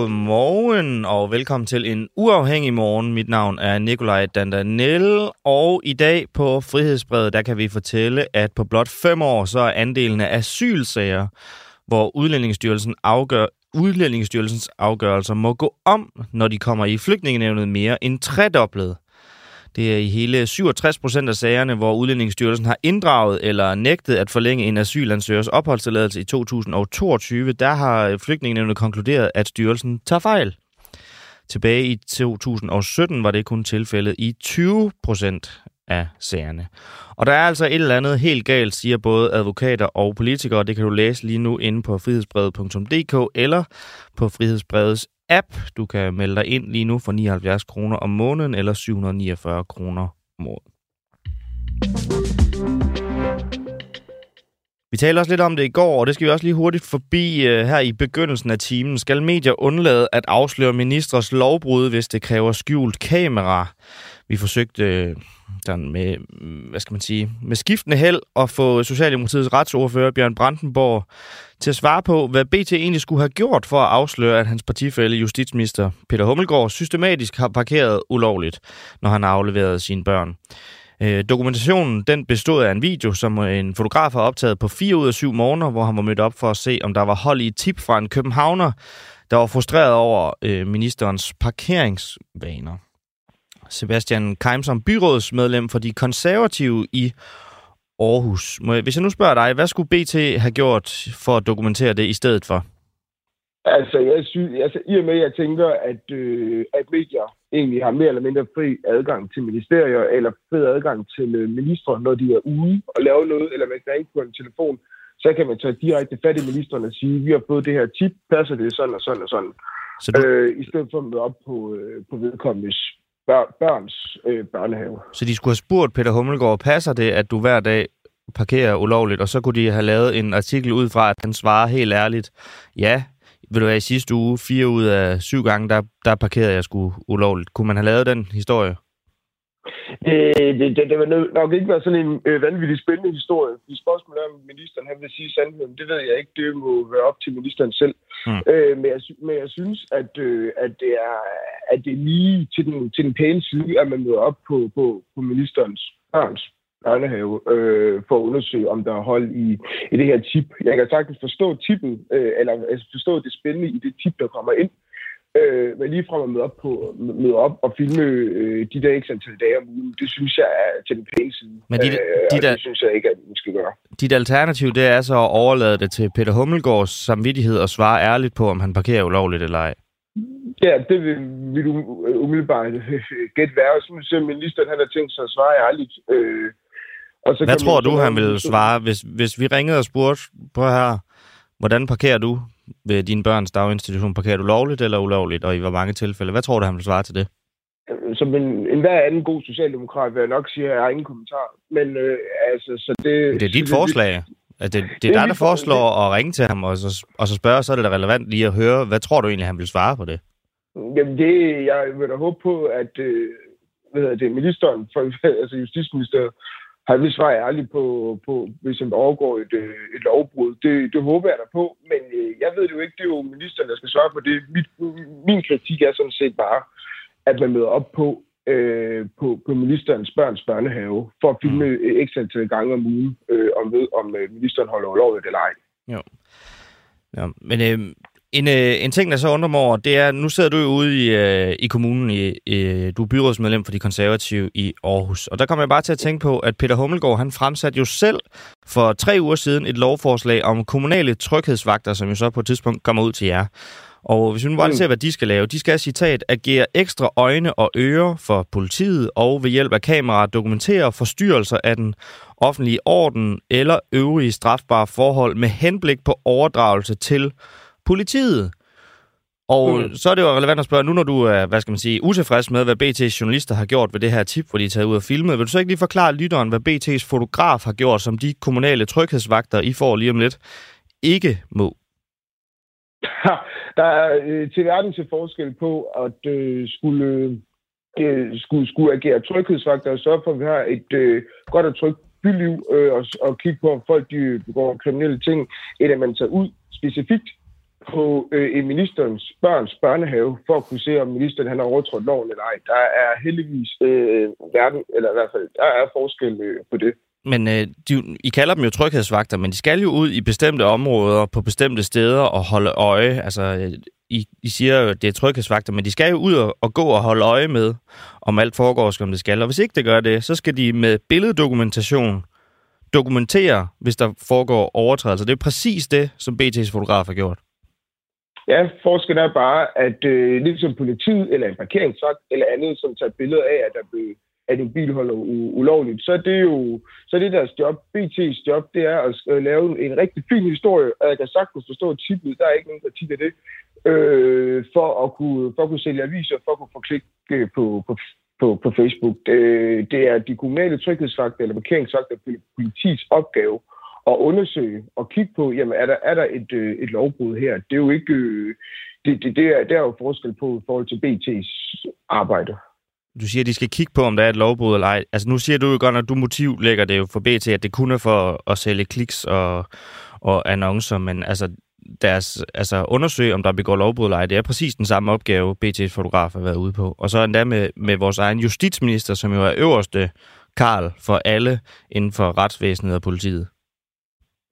Godmorgen og velkommen til en uafhængig morgen. Mit navn er Nikolaj Dandanel, og i dag på Frihedsbrevet, der kan vi fortælle, at på blot fem år, så er andelen af asylsager, hvor Udlændingsstyrelsen afgør, Udlændingsstyrelsens afgørelser må gå om, når de kommer i flygtningenævnet mere end tredoblet. Det er i hele 67 procent af sagerne, hvor Udlændingsstyrelsen har inddraget eller nægtet at forlænge en asylansøgers opholdstilladelse i 2022. Der har flygtningenævnet konkluderet, at styrelsen tager fejl. Tilbage i 2017 var det kun tilfældet i 20 procent af sagerne. Og der er altså et eller andet helt galt, siger både advokater og politikere. Det kan du læse lige nu inde på frihedsbrevet.dk eller på Frihedsbrevets app. Du kan melde dig ind lige nu for 79 kroner om måneden eller 749 kroner om året. Vi talte også lidt om det i går, og det skal vi også lige hurtigt forbi uh, her i begyndelsen af timen. Skal medier undlade at afsløre ministres lovbrud, hvis det kræver skjult kamera? Vi forsøgte øh, sådan med, hvad skal man sige, med skiftende held at få Socialdemokratiets retsordfører Bjørn Brandenborg til at svare på, hvad BT egentlig skulle have gjort for at afsløre, at hans partifælle justitsminister Peter Hummelgaard systematisk har parkeret ulovligt, når han har afleveret sine børn. Øh, dokumentationen den bestod af en video, som en fotograf har optaget på 4 ud af 7 morgener, hvor han var mødt op for at se, om der var hold i et tip fra en københavner, der var frustreret over øh, ministerens parkeringsvaner. Sebastian Keim som byrådsmedlem for de konservative i Aarhus. Hvis jeg nu spørger dig, hvad skulle BT have gjort for at dokumentere det i stedet for? Altså, jeg synes, altså i og med, at jeg tænker, at, øh, at medier egentlig har mere eller mindre fri adgang til ministerier, eller fri adgang til øh, ministre, når de er ude og lave noget, eller man kan ringe på en telefon, så kan man tage direkte fat i ministeren og sige, vi har fået det her tip, passer det sådan og sådan og sådan. Så du... øh, I stedet for at møde op på, øh, på vedkommendes bør, børns øh, børnehave. Så de skulle have spurgt Peter Hummelgaard, passer det, at du hver dag parkerer ulovligt, og så kunne de have lavet en artikel ud fra, at han svarer helt ærligt, ja, vil du være i sidste uge, fire ud af syv gange, der, der parkerede jeg sgu ulovligt. Kunne man have lavet den historie? Det, det, det, det vil nok ikke være sådan en øh, vanvittig spændende historie. De spørgsmål er, om ministeren han vil sige sandheden. Det ved jeg ikke. Det må være op til ministeren selv. Mm. Øh, men, jeg, men jeg synes, at, øh, at, det er, at det er lige til den, til den pæne side, at man møder op på, på, på ministerens børns børnehave øh, for at undersøge, om der er hold i, i det her tip. Jeg kan sagtens forstå tippet, øh, eller altså forstå det spændende i det tip, der kommer ind. Øh, men lige fra at møde op, på, møde op og filme øh, de der ikke antal dage om ugen, det synes jeg er til den pæne side. Men dit, øh, dit, det synes jeg ikke, at man skal gøre. Dit alternativ, det er så at overlade det til Peter Hummelgaards samvittighed og svare ærligt på, om han parkerer ulovligt eller ej. Ja, det vil, vil du umiddelbart gætte være. Som ministeren han har tænkt sig at svare ærligt. Øh, og så Hvad tror du, han vil svare, hvis, hvis vi ringede og spurgte på her, hvordan parkerer du ved din børns daginstitution? Parkerer du lovligt eller ulovligt, og i hvor mange tilfælde? Hvad tror du, han vil svare til det? Som en, en hver anden god socialdemokrat vil jeg nok sige, at jeg har ingen kommentar. Men øh, altså, så det... Det er dit så, forslag. Det, det, det, det er dig, der foreslår det. at ringe til ham og så, og så spørge, så er det da relevant lige at høre, hvad tror du egentlig, han vil svare på det? Jamen det, jeg vil da håbe på, at øh, hvad hedder det, ministeren, for, altså justitsministeriet, har vi svaret ærligt på, på hvis han overgår et, øh, et lovbrud. Det, det håber jeg da på, men øh, jeg ved det jo ikke. Det er jo ministeren, der skal svare på det. Mit, min kritik er sådan set bare, at man møder op på, øh, på, på ministerens børns børnehave for at filme mm. ekstra antal gange om ugen, øh, om, ved, om øh, ministeren holder ulovligt eller ej. Jo. Ja, men øh, en, øh, en ting, der så undrer mig over, det er, nu sidder du jo ude i, øh, i kommunen, i, i, du er byrådsmedlem for de konservative i Aarhus, og der kommer jeg bare til at tænke på, at Peter Hummelgaard, han fremsatte jo selv for tre uger siden et lovforslag om kommunale tryghedsvagter, som jo så på et tidspunkt kommer ud til jer. Og hvis vi nu bare mm. ser, hvad de skal lave. De skal, citat, agere ekstra øjne og ører for politiet, og ved hjælp af kameraer dokumentere forstyrrelser af den offentlige orden eller øvrige strafbare forhold med henblik på overdragelse til politiet. Og mm. så er det jo relevant at spørge, nu når du er, hvad skal man sige, utilfreds med, hvad BT's journalister har gjort ved det her tip, hvor de er taget ud og filmet, vil du så ikke lige forklare lytteren, hvad BT's fotograf har gjort, som de kommunale tryghedsvagter, I får lige om lidt, ikke må? Der er øh, til verden til forskel på at øh, skulle, øh, skulle, skulle agere tryghedsvagter og sørge for, at vi har et øh, godt og trygt byliv øh, og, og kigge på, om folk de begår kriminelle ting, end at man tager ud specifikt på øh, en ministerens børns børnehave, for at kunne se, om ministeren han har overtrådt loven eller ej. Der er heldigvis øh, verden, eller i hvert fald, der er forskel øh, på det. Men øh, de, I kalder dem jo tryghedsvagter, men de skal jo ud i bestemte områder, på bestemte steder og holde øje. Altså, øh, I, I siger jo, at det er tryghedsvagter, men de skal jo ud og, og gå og holde øje med, om alt foregår, som det skal. Og hvis ikke det gør det, så skal de med billeddokumentation dokumentere, hvis der foregår overtrædelser. Det er præcis det, som BT's fotograf har gjort. Ja, forskellen er bare, at øh, ligesom politiet eller en parkeringsvagt eller andet, som tager billeder af, at der blev at en bil holder u- ulovligt, så er det jo så er det deres job. BT's job, det er at lave en rigtig fin historie, og jeg kan sagtens forstå titlet, der er ikke nogen der titler det, øh, for, at kunne, for at kunne sælge aviser, for at kunne få klik øh, på, på, på, på Facebook. Det, det er de kommunale tryghedsvagter eller parkeringsvagter politiets opgave at undersøge og kigge på, jamen er der, er der et, øh, et lovbrud her? Det er jo ikke... Øh, det, det, det, er, det er jo forskel på i forhold til BT's arbejde. Du siger, at de skal kigge på, om der er et lovbrud eller ej. Altså nu siger du jo godt, at du motiv lægger det jo for BT, at det kun er for at sælge kliks og, og annoncer, men altså deres, altså undersøge, om der begår lovbrud eller ej, det er præcis den samme opgave, BT's fotograf har været ude på. Og så endda med, med vores egen justitsminister, som jo er øverste Karl for alle inden for retsvæsenet og politiet.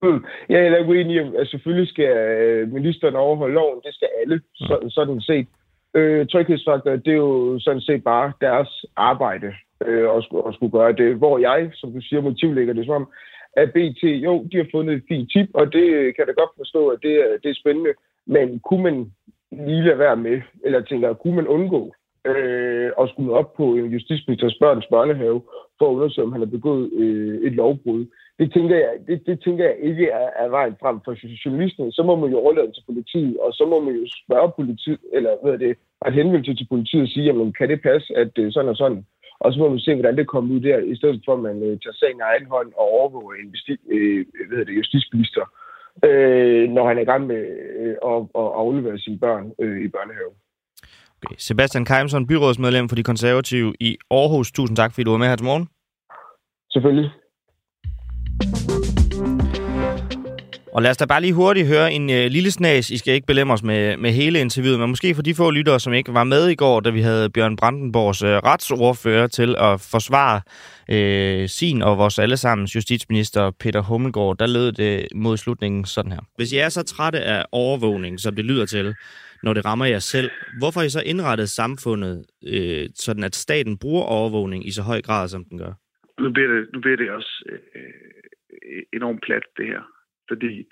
Mm. Jeg er uenig i, at selvfølgelig skal øh, ministeren overholde loven. Det skal alle, så, sådan set. Øh, tryghedsfaktor, det er jo sådan set bare deres arbejde øh, at, skulle, at skulle gøre det. Hvor jeg, som du siger, motivlægger det som at BT, jo, de har fundet et fint tip, og det kan da godt forstå, at det er, det er spændende. Men kunne man lige lade være med, eller tænker, kunne man undgå øh, at skulle op på en justitsministers børns børnehave for at undersøge, om han har begået øh, et lovbrud? Det tænker jeg, det, det tænker jeg ikke er, er vejen frem for journalisten. Så må man jo overlade til politiet, og så må man jo spørge politiet, eller hvad er det, at henvende til politiet og sige, jamen kan det passe, at det er sådan og sådan? Og så må man se, hvordan det kommer ud der, i stedet for at man øh, tager sagen i egen hånd og overvåger en øh, hvad det, justitsminister, øh, når han er i gang med øh, at, at aflevere sine børn øh, i børnehave. Okay. Sebastian Keimson, byrådsmedlem for de konservative i Aarhus. Tusind tak, fordi du var med her til morgen. Selvfølgelig. Og lad os da bare lige hurtigt høre en øh, lille snas. I skal ikke belemme os med, med hele interviewet, men måske for de få lyttere, som ikke var med i går, da vi havde Bjørn Brandenborgs øh, retsordfører til at forsvare øh, sin og vores allesammens justitsminister Peter Hummelgaard, der lød det mod slutningen sådan her. Hvis I er så trætte af overvågning, som det lyder til, når det rammer jer selv, hvorfor har I så indrettet samfundet, øh, sådan at staten bruger overvågning i så høj grad, som den gør? Nu bliver det, nu bliver det også øh, enormt plat, det her. Fordi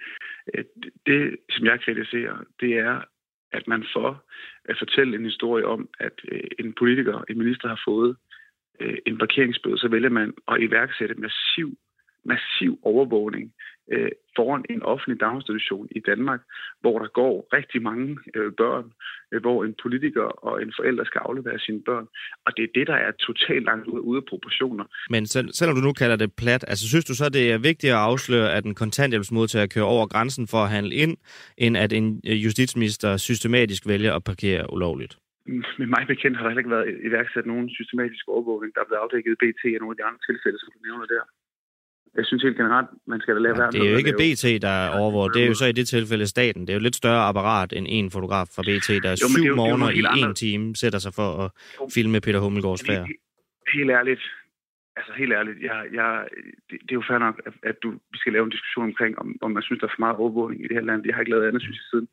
øh, det, som jeg kritiserer, det er, at man for at fortælle en historie om, at øh, en politiker, en minister har fået øh, en parkeringsbøde, så vælger man at iværksætte massiv, massiv overvågning øh, foran en offentlig daginstitution i Danmark, hvor der går rigtig mange øh, børn, øh, hvor en politiker og en forælder skal aflevere sine børn. Og det er det, der er totalt langt ude, ude af proportioner. Men selv, selvom du nu kalder det plat, altså synes du så, det er vigtigt at afsløre, at en kontanthjælpsmodtager kører over grænsen for at handle ind, end at en øh, justitsminister systematisk vælger at parkere ulovligt? Med mig bekendt har der heller ikke været iværksat nogen systematisk overvågning, der er blevet afdækket BT og nogle af de andre tilfælde, som du nævner der jeg synes helt generelt, man skal da lave ja, Det er jo ikke BT, der er overvåget. Det er jo så i det tilfælde staten. Det er jo lidt større apparat end en fotograf fra BT, der jo, syv jo, måneder i en time sætter sig for at filme Peter Hummelgaards færd. Helt ærligt, altså helt ærligt, jeg, jeg, det, det er jo fair nok, at, at du, vi skal lave en diskussion omkring, om, om man synes, der er for meget overvågning i det her land. Jeg har ikke lavet andet, synes jeg, siden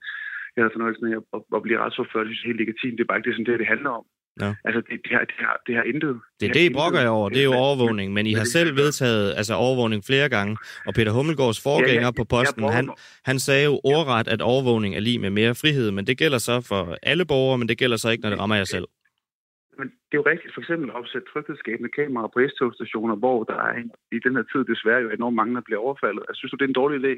jeg havde fornøjelsen af at, at blive retsordfører. Det synes jeg er helt legitimt. Det er bare ikke det, som det, det handler om. Ja. Altså, det, det, har, det, har, det har intet. Det er det, I brokker jer over. Det er jo overvågning. Men I har selv vedtaget altså, overvågning flere gange. Og Peter Hummelgaards forgænger ja, ja, på posten, han, han sagde jo ordret, at overvågning er lige med mere frihed. Men det gælder så for alle borgere, men det gælder så ikke, når det rammer jer selv. Men det er jo rigtigt. For eksempel at opsætte tryghedsskabende kameraer på S-togstationer, hvor der er i den her tid desværre jo enormt mange, der bliver overfaldet. Jeg synes du, det er en dårlig idé?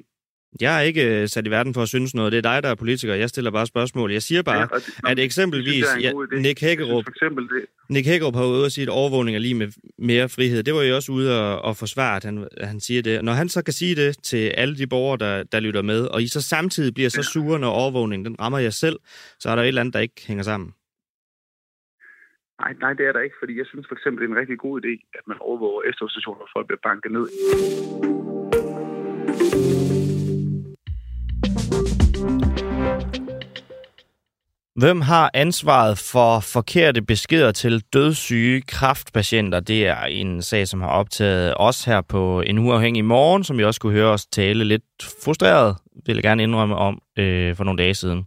Jeg er ikke øh, sat i verden for at synes noget. Det er dig, der er politiker. Jeg stiller bare spørgsmål. Jeg siger bare, ja, det, at eksempelvis ja, Nick Hækkerup, eksempel det. Nick Hækkerup har ude at sige, at overvågning er lige med mere frihed. Det var jo også ude at, at forsvare, at han, at han siger det. Når han så kan sige det til alle de borgere, der, der lytter med, og I så samtidig bliver så sure, når overvågningen den rammer jer selv, så er der et eller andet, der ikke hænger sammen. Nej, nej, det er der ikke, fordi jeg synes for eksempel, det er en rigtig god idé, at man overvåger efterstationer, hvor folk bliver banket ned. Hvem har ansvaret for forkerte beskeder til dødssyge kraftpatienter? Det er en sag, som har optaget os her på en uafhængig morgen, som vi også kunne høre os tale lidt frustreret, vil jeg gerne indrømme om, øh, for nogle dage siden.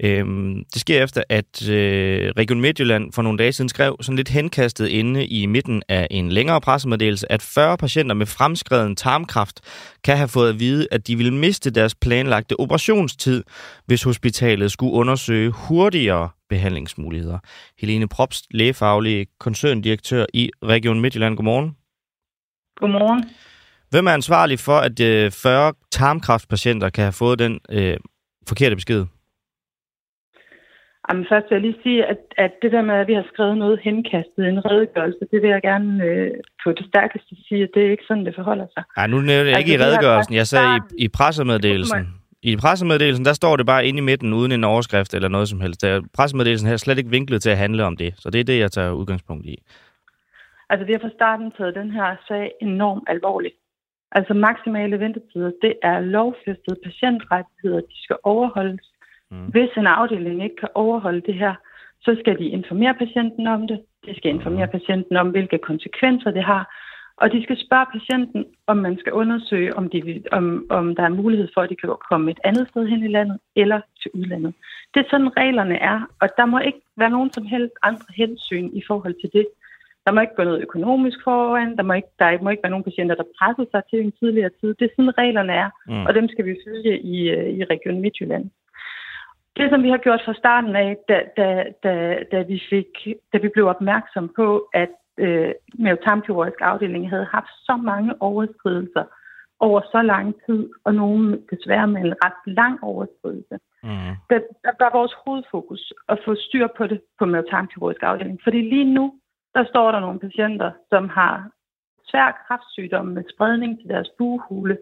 Øhm, det sker efter, at øh, Region Midtjylland for nogle dage siden skrev sådan lidt henkastet inde i midten af en længere pressemeddelelse, at 40 patienter med fremskreden tarmkræft kan have fået at vide, at de vil miste deres planlagte operationstid, hvis hospitalet skulle undersøge hurtigere behandlingsmuligheder. Helene Probst, lægefaglig koncerndirektør i Region Midtjylland. Godmorgen. Godmorgen. Hvem er ansvarlig for, at øh, 40 tarmkræftpatienter kan have fået den øh, forkerte besked? Jamen, først vil jeg lige sige, at, at det der med, at vi har skrevet noget henkastet i en redegørelse, det vil jeg gerne øh, på det stærkeste sige, at det er ikke sådan, det forholder sig. Nej, nu nævner jeg ikke altså, i redegørelsen. Jeg sagde i, i pressemeddelelsen. I pressemeddelelsen, der står det bare inde i midten, uden en overskrift eller noget som helst. Der, pressemeddelelsen her er slet ikke vinklet til at handle om det. Så det er det, jeg tager udgangspunkt i. Altså, vi har fra starten taget den her sag enormt alvorligt. Altså, maksimale ventetider, det er lovfæstede patientrettigheder, de skal overholdes. Mm. Hvis en afdeling ikke kan overholde det her, så skal de informere patienten om det. De skal informere patienten om, hvilke konsekvenser det har. Og de skal spørge patienten, om man skal undersøge, om, de, om, om der er mulighed for, at de kan komme et andet sted hen i landet eller til udlandet. Det er sådan, reglerne er, og der må ikke være nogen som helst andre hensyn i forhold til det. Der må ikke gå noget økonomisk foran, der må ikke, der må ikke være nogen patienter, der presser sig til en tidligere tid. Det er sådan, reglerne er, mm. og dem skal vi følge i, øh, i Region Midtjylland. Det, som vi har gjort fra starten af, da, da, da, da, vi, fik, da vi blev opmærksom på, at øh, mavetarmkirurgisk afdeling havde haft så mange overskridelser over så lang tid, og nogle desværre med en ret lang overskridelse. Mm. Der, der var vores hovedfokus at få styr på det på mavetarmkirurgisk afdeling. Fordi lige nu, der står der nogle patienter, som har svær kræftsygdom med spredning til deres buhule,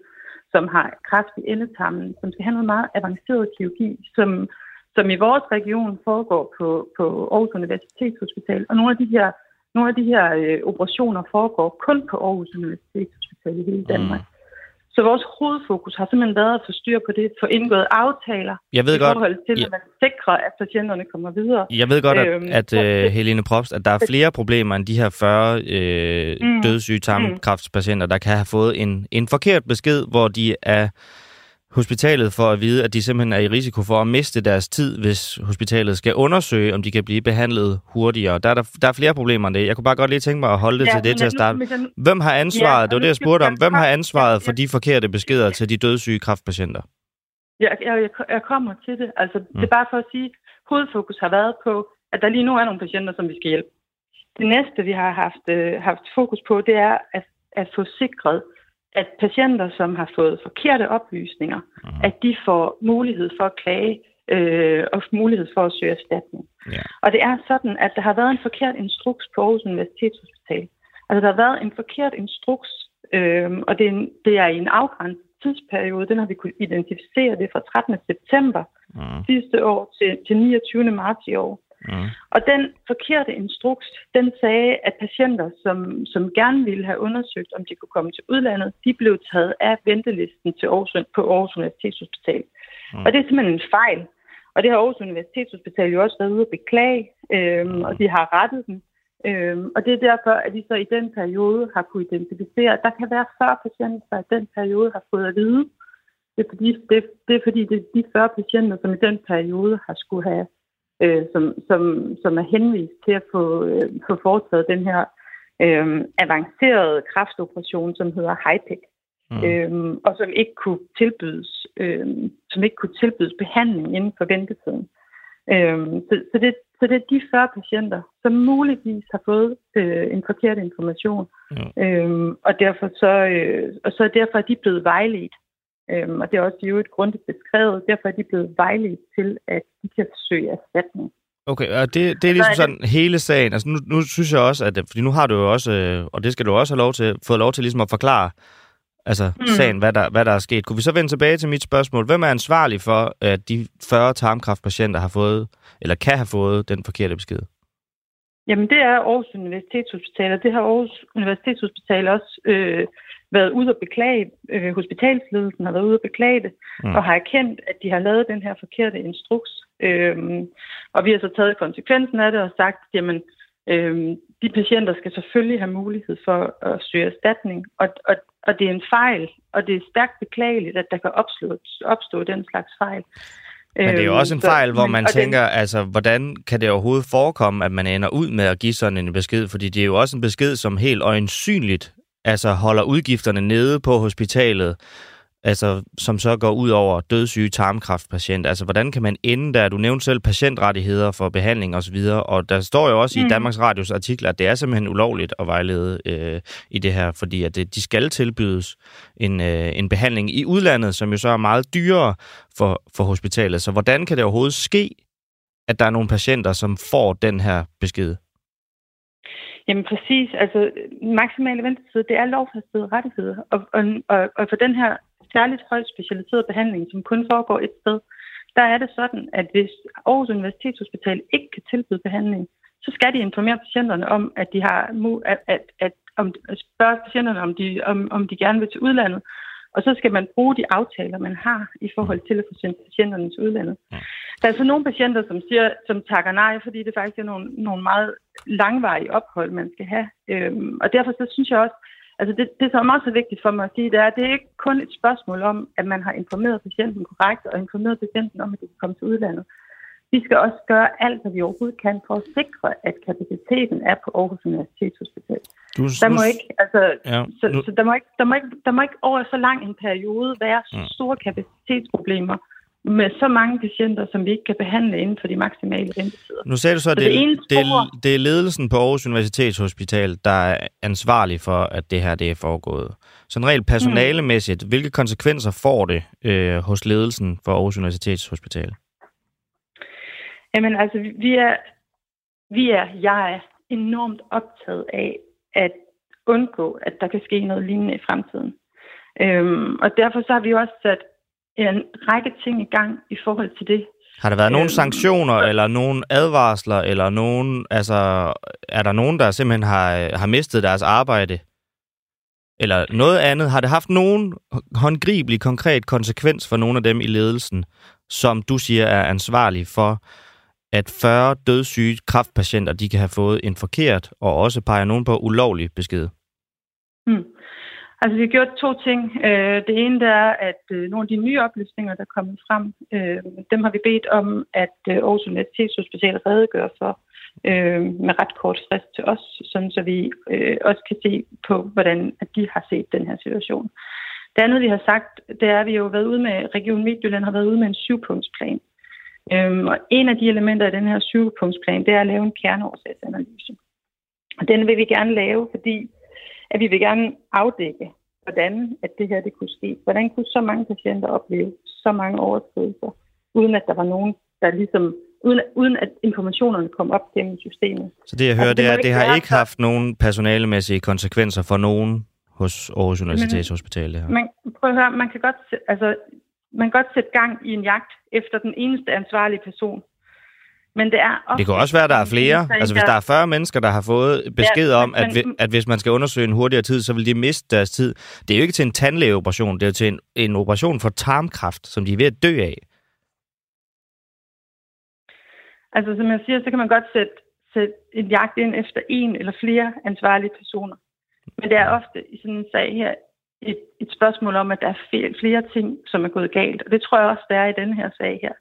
som har kræft i endetarmen, som skal have noget meget avanceret kirurgi, som, som i vores region foregår på, på Aarhus Universitetshospital. Og nogle af de her, nogle af de her øh, operationer foregår kun på Aarhus Universitetshospital i hele Danmark. Mm. Så vores hovedfokus har simpelthen været at få styr på det, få indgået aftaler jeg ved i godt, forhold til, at man sikrer, at patienterne kommer videre. Jeg ved godt, at, øhm, at uh, Helene Probst, at der er flere problemer end de her 40 øh, mm, dødssyge tarmkræftspatienter, der kan have fået en, en forkert besked, hvor de er hospitalet for at vide, at de simpelthen er i risiko for at miste deres tid, hvis hospitalet skal undersøge, om de kan blive behandlet hurtigere. Der er, der, der er flere problemer end det. Jeg kunne bare godt lige tænke mig at holde det ja, til det til at starte. Hvem har ansvaret? Ja, det var det, jeg spurgte om. Hvem har ansvaret for de forkerte beskeder til de dødssyge kraftpatienter? Ja, jeg, jeg kommer til det. Altså, mm. det er bare for at sige, hovedfokus har været på, at der lige nu er nogle patienter, som vi skal hjælpe. Det næste, vi har haft, øh, haft fokus på, det er at, at få sikret, at patienter, som har fået forkerte oplysninger, mm. at de får mulighed for at klage øh, og mulighed for at søge erstatning. Yeah. Og det er sådan, at der har været en forkert instruks på Aarhus Universitetshospital. Altså, der har været en forkert instruks, øh, og det er, en, det er i en afgrænset tidsperiode. Den har vi kunne identificere det fra 13. september mm. sidste år til, til 29. marts i år. Mm. Og den forkerte instruks, den sagde, at patienter, som, som gerne ville have undersøgt, om de kunne komme til udlandet, de blev taget af ventelisten til Aarhus, på Aarhus Universitetshospital. Mm. Og det er simpelthen en fejl. Og det har Aarhus Universitetshospital jo også været ude at beklage, øhm, mm. og de har rettet den. Øhm, og det er derfor, at vi så i den periode har kunne identificere, at der kan være 40 patienter, der i den periode har fået at vide. Det er fordi, det, det er, fordi det er de 40 patienter, som i den periode har skulle have øh, som, som, som er henvist til at få, øh, få foretaget den her øh, avancerede kræftoperation, som hedder HIPEC, mm. øh, og som ikke kunne tilbydes, øh, som ikke kunne tilbydes behandling inden for ventetiden. Øh, så, så, det, så det er de 40 patienter, som muligvis har fået øh, en forkert information, mm. øh, og derfor så, øh, og så derfor er de blevet vejledt Øhm, og det er også jo et grundigt beskrevet. Derfor er de blevet vejledt til, at de kan søge erstatning. Okay, og det, det er ligesom sådan hele sagen. Altså nu, nu synes jeg også, at fordi nu har du jo også, øh, og det skal du også have lov til, fået lov til ligesom at forklare altså mm. sagen, hvad der, hvad der er sket. Kunne vi så vende tilbage til mit spørgsmål? Hvem er ansvarlig for, at de 40 tarmkraftpatienter har fået, eller kan have fået den forkerte besked? Jamen, det er Aarhus Universitetshospital, og det har Aarhus Universitetshospital også øh, været ude og beklage, øh, hospitalsledelsen har været ude og beklage det, mm. og har erkendt, at de har lavet den her forkerte instruks. Øhm, og vi har så taget konsekvensen af det og sagt, jamen, øhm, de patienter skal selvfølgelig have mulighed for at søge erstatning, og, og, og det er en fejl, og det er stærkt beklageligt, at der kan opstå, opstå den slags fejl. Men det er jo også en øhm, fejl, hvor man tænker, altså, hvordan kan det overhovedet forekomme, at man ender ud med at give sådan en besked? Fordi det er jo også en besked, som helt øjensynligt altså holder udgifterne nede på hospitalet, altså, som så går ud over dødssyge tarmkræftpatienter. Altså, hvordan kan man ende der? Du nævnte selv patientrettigheder for behandling osv., og, og der står jo også mm. i Danmarks Radios artikler, at det er simpelthen ulovligt at vejlede øh, i det her, fordi at det, de skal tilbydes en, øh, en behandling i udlandet, som jo så er meget dyrere for, for hospitalet. Så hvordan kan det overhovedet ske, at der er nogle patienter, som får den her besked? Jamen præcis. Altså, maksimale ventetid, det er lovfæstede rettigheder. Og, og, og, og for den her særligt højt specialiserede behandling, som kun foregår et sted, der er det sådan, at hvis Aarhus Universitetshospital ikke kan tilbyde behandling, så skal de informere patienterne om, at de har at, at, at om, spørge patienterne, om de, om, om de gerne vil til udlandet. Og så skal man bruge de aftaler, man har i forhold til at få sendt patienterne til udlandet. Der er så nogle patienter, som siger, som takker nej, fordi det faktisk er nogle, nogle meget langvarige ophold, man skal have. Øhm, og derfor så synes jeg også, Altså det, det, som også er vigtigt for mig at sige, det er, at det er ikke kun et spørgsmål om, at man har informeret patienten korrekt og informeret patienten om, at de kan komme til udlandet. Vi skal også gøre alt, hvad vi overhovedet kan for at sikre, at kapaciteten er på Aarhus Universitetshospital. Du, der må ikke, altså, ja, så, nu... så der, må ikke, der, må ikke, der må ikke over så lang en periode være så store kapacitetsproblemer, med så mange patienter, som vi ikke kan behandle inden for de maksimale ventetider. Nu sagde du så, at det, det, det, er, det er ledelsen på Aarhus Universitetshospital, der er ansvarlig for, at det her det er foregået. Sådan rent personalemæssigt, mm. hvilke konsekvenser får det øh, hos ledelsen for Aarhus Universitetshospital? Jamen altså, vi er, vi er, jeg er enormt optaget af at undgå, at der kan ske noget lignende i fremtiden. Øhm, og derfor så har vi også sat en række ting i gang i forhold til det. Har der været nogle øhm, sanktioner, eller nogle advarsler, eller nogen, altså, er der nogen, der simpelthen har, har mistet deres arbejde? Eller noget andet? Har det haft nogen håndgribelig, konkret konsekvens for nogle af dem i ledelsen, som du siger er ansvarlig for, at 40 dødssyge kraftpatienter, de kan have fået en forkert, og også peger nogen på ulovlig besked? Hmm. Altså, vi har gjort to ting. Øh, det ene det er, at øh, nogle af de nye oplysninger, der er kommet frem, øh, dem har vi bedt om, at Aarhus Universitetshospital redegør for med ret kort frist til os, sådan så vi også kan se på, hvordan at de har set den her situation. Det andet, vi har sagt, det er, at vi jo har været ude med, Region Midtjylland har været ude med en syvpunktsplan. Og en af de elementer i den her syvpunktsplan, det er at lave en kerneårsagsanalyse. Og den vil vi gerne lave, fordi at vi vil gerne afdække, hvordan at det her det kunne ske. Hvordan kunne så mange patienter opleve så mange overskridelser, uden at der var nogen, der ligesom uden, uden at informationerne kom op gennem systemet. Så det jeg hører, altså, det, det er, at det har ikke haft nogen personalemæssige konsekvenser for nogen hos Aarhus Universitetshospital. Det her. Man, prøv at høre, man kan godt, altså, man kan godt sætte gang i en jagt efter den eneste ansvarlige person. Men det er ofte... Det kan også være, at der er flere. Altså hvis der er 40 mennesker, der har fået besked ja, om, at, at hvis man skal undersøge en hurtigere tid, så vil de miste deres tid. Det er jo ikke til en tandlægeoperation, det er jo til en, en operation for tarmkræft, som de er ved at dø af. Altså som jeg siger, så kan man godt sætte, sætte en jagt ind efter en eller flere ansvarlige personer. Men det er ofte i sådan en sag her et, et spørgsmål om, at der er flere ting, som er gået galt. Og det tror jeg også, der er i den her sag her.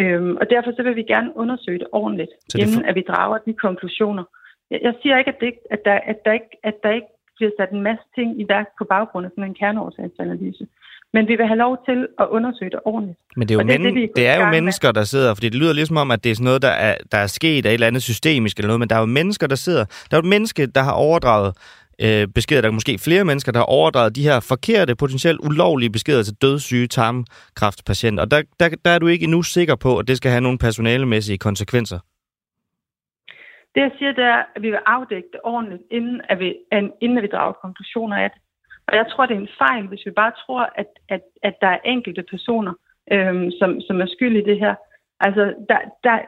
Øhm, og derfor så vil vi gerne undersøge det ordentligt, det inden for... at vi drager de konklusioner. Jeg, jeg siger ikke, at, det, at, der, at, der ikke, at der ikke bliver sat en masse ting i værk på baggrund af sådan en kerneårsagsanalyse. Men vi vil have lov til at undersøge det ordentligt. Men det er jo, men, det, det, det er jo mennesker, der sidder, fordi det lyder ligesom om, at det er sådan noget, der er, der er sket af et eller andet systemisk eller noget, men der er jo mennesker, der sidder. Der er jo et menneske, der har overdraget øh, beskeder. Der er måske flere mennesker, der har overdraget de her forkerte, potentielt ulovlige beskeder til dødssyge tarmkræftpatienter. Og der, der, der er du ikke endnu sikker på, at det skal have nogle personalemæssige konsekvenser. Det jeg siger, det er, at vi vil afdække det ordentligt, inden at vi, inden at vi drager konklusioner af det. Og jeg tror, det er en fejl, hvis vi bare tror, at, at, at der er enkelte personer, øhm, som, som er skyld i det her. Altså, der, der,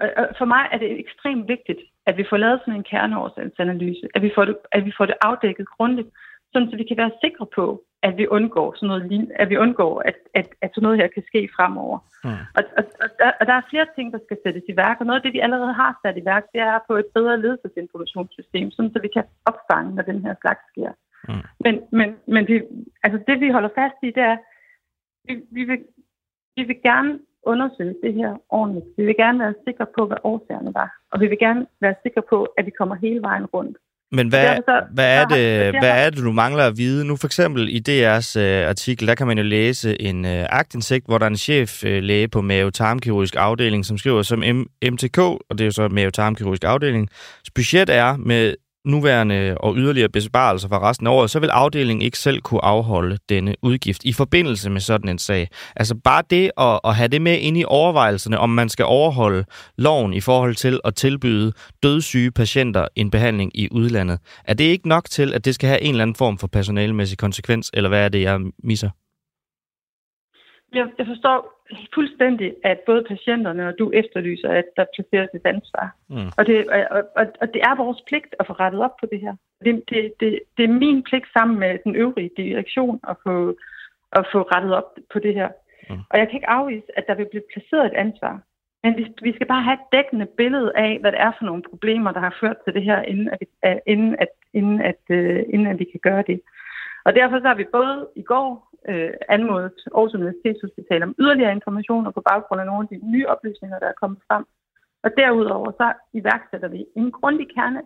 og, og for mig er det ekstremt vigtigt, at vi får lavet sådan en kerneårsagsanalyse, at vi får det, at vi får det afdækket grundigt, sådan så vi kan være sikre på, at vi undgår sådan noget, at vi undgår, at, at, at sådan noget her kan ske fremover. Mm. Og, og, og, der, og der er flere ting, der skal sættes i værk, og noget af det, vi allerede har sat i værk, det er på et bedre ledelsesinformationssystem, sådan så vi kan opfange, når den her slags sker. Mm. Men, men, men det, altså det, vi holder fast i, det er, vi, vi, vil, vi vil gerne undersøge det her ordentligt. Vi vil gerne være sikre på, hvad årsagerne var. Og vi vil gerne være sikre på, at vi kommer hele vejen rundt. Men hvad, så, hvad, er det, hvad er det, du mangler at vide? Nu for eksempel i DR's uh, artikel, der kan man jo læse en uh, agtindsigt, hvor der er en cheflæge uh, på mavetarmkirurgisk afdeling, som skriver som M- MTK, og det er jo så mavetarmkirurgisk afdeling. Budget er med nuværende og yderligere besparelser for resten af året, så vil afdelingen ikke selv kunne afholde denne udgift i forbindelse med sådan en sag. Altså bare det at, at have det med ind i overvejelserne, om man skal overholde loven i forhold til at tilbyde dødssyge patienter en behandling i udlandet. Er det ikke nok til, at det skal have en eller anden form for personalemæssig konsekvens, eller hvad er det, jeg misser? Jeg, jeg forstår fuldstændig, at både patienterne og du efterlyser, at der placeres et ansvar. Mm. Og, det, og, og, og det er vores pligt at få rettet op på det her. Det, det, det, det er min pligt sammen med den øvrige direktion at få, at få rettet op på det her. Mm. Og jeg kan ikke afvise, at der vil blive placeret et ansvar. Men vi, vi skal bare have et dækkende billede af, hvad det er for nogle problemer, der har ført til det her, inden at, vi, inden at, inden at, uh, inden at vi kan gøre det. Og derfor så har vi både i går øh, anmodet Aarhus Universitetshospital om yderligere informationer på baggrund af nogle af de nye oplysninger, der er kommet frem. Og derudover så iværksætter vi en grundig kerne,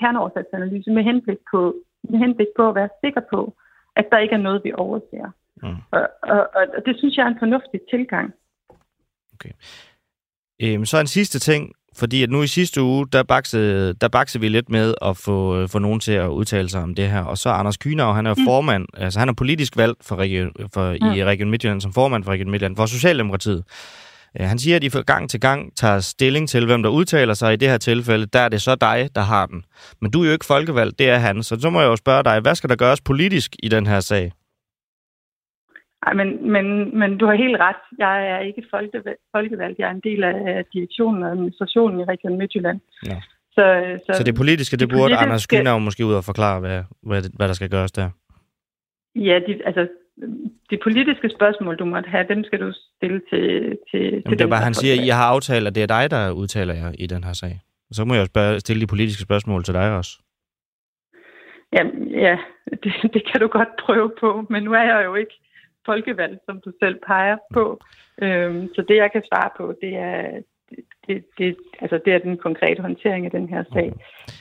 kerneårsagsanalyse med henblik, på, med henblik på at være sikker på, at der ikke er noget, vi overser. Mm. Og, og, og det synes jeg er en fornuftig tilgang. Okay. Øhm, så en sidste ting. Fordi at nu i sidste uge, der baksede, der baksede vi lidt med at få, øh, få nogen til at udtale sig om det her. Og så Anders Kynav, han er mm. formand, altså han er politisk valgt for region, for, mm. i Region Midtjylland, som formand for Region Midtjylland, for Socialdemokratiet. Øh, han siger, at de for gang til gang tager stilling til, hvem der udtaler sig. I det her tilfælde, der er det så dig, der har den. Men du er jo ikke folkevalgt, det er han. Så så må jeg jo spørge dig, hvad skal der gøres politisk i den her sag? Ej, men, men, men du har helt ret. Jeg er ikke folkevalgt. Jeg er en del af direktionen og administrationen i Region Midtjylland. Ja. Så, så, så det politiske, det, det burde politiske... Anders Skynav måske ud og forklare, hvad, hvad, hvad der skal gøres der? Ja, de, altså, de politiske spørgsmål, du måtte have, dem skal du stille til, til, Jamen, til det er bare, han siger, at I har aftalt, at det er dig, der udtaler jer i den her sag. Så må jeg jo spørge, stille de politiske spørgsmål til dig også. Ja, ja det, det kan du godt prøve på, men nu er jeg jo ikke folkevalg, som du selv peger på. Øhm, så det, jeg kan svare på, det er, det, det, altså det er den konkrete håndtering af den her sag.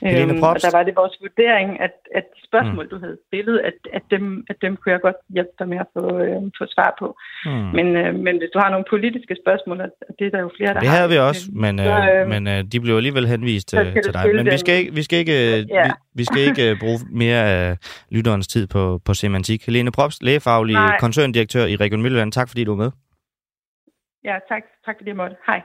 Mm. Øhm, og der var det vores vurdering, at, at de spørgsmål, mm. du havde stillet, at, at, dem, at dem kunne jeg godt hjælpe dig med at få, øh, få svar på. Mm. Men, øh, men hvis du har nogle politiske spørgsmål, og det er der jo flere, der Det havde vi også, men, så, øh, øh, men øh, de blev alligevel henvist øh, til dig. Men vi skal ikke, vi skal ikke, øh, ja. vi, vi skal ikke øh, bruge mere af lytterens tid på, på semantik. Helene Props, lægefaglig Nej. koncerndirektør i Region Midtjylland. Tak fordi du er med. Ja, tak. Tak fordi jeg måtte. Hej.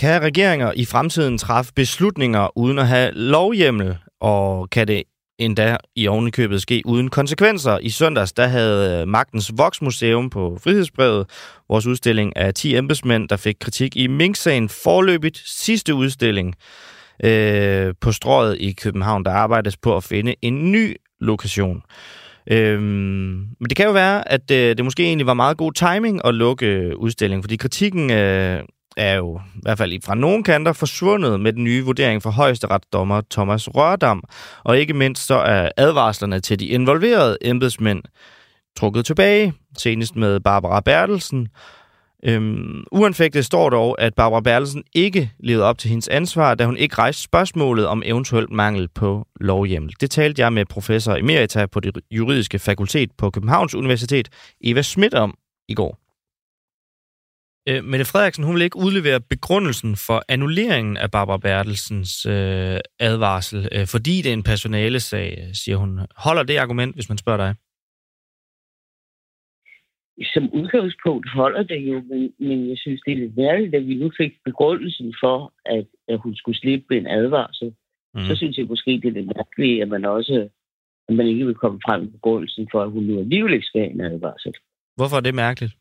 Kan regeringer i fremtiden træffe beslutninger uden at have lovhjemmel, og kan det endda i ovenikøbet ske uden konsekvenser. I søndags der havde øh, Magtens Voksmuseum på Frihedsbrevet vores udstilling af 10 embedsmænd, der fik kritik i Mink-sagen forløbigt sidste udstilling øh, på strået i København. Der arbejdes på at finde en ny lokation. Øhm, men det kan jo være, at det, det måske egentlig var meget god timing at lukke øh, udstillingen, fordi kritikken øh, er jo i hvert fald fra nogle kanter forsvundet med den nye vurdering fra højesteretsdommer Thomas Rørdam, og ikke mindst så er advarslerne til de involverede embedsmænd trukket tilbage, senest med Barbara Bertelsen, Øhm, uanfægtet står dog, at Barbara Bertelsen ikke levede op til hendes ansvar, da hun ikke rejste spørgsmålet om eventuelt mangel på lovhjemmel. Det talte jeg med professor emerita på det juridiske fakultet på Københavns Universitet, Eva Schmidt, om i går. Øh, Mette Frederiksen hun vil ikke udlevere begrundelsen for annulleringen af Barbara Bertelsens øh, advarsel, øh, fordi det er en personalesag, øh, siger hun. Holder det argument, hvis man spørger dig? Som udgangspunkt holder det jo, men, men jeg synes, det er lidt værdigt, at vi nu fik begrundelsen for, at, at hun skulle slippe en advarsel. Mm. Så synes jeg måske, det er lidt mærkeligt, at man også at man ikke vil komme frem med begrundelsen for, at hun nu alligevel ikke skal have en advarsel. Hvorfor er det mærkeligt?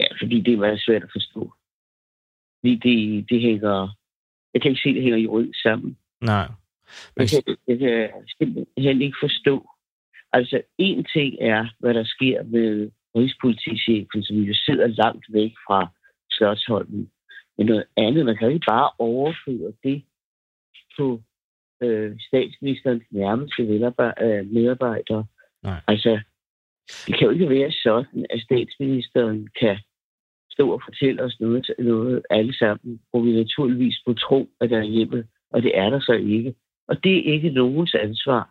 Ja, fordi det er meget svært at forstå. Fordi det, det hænger Jeg kan ikke se, at det hænger juridisk sammen. Nej. Jeg kan, jeg kan simpelthen ikke forstå. Altså, en ting er, hvad der sker med Rigspolitichefen, som jo sidder langt væk fra Slottsholmen. Men noget andet, man kan ikke bare overføre det på øh, statsministerens nærmeste øh, medarbejdere. Nej. Altså, det kan jo ikke være sådan, at statsministeren kan stå og fortælle os noget, noget alle sammen, hvor vi naturligvis må tro, at der er hjemme, og det er der så ikke. Og det er ikke nogens ansvar.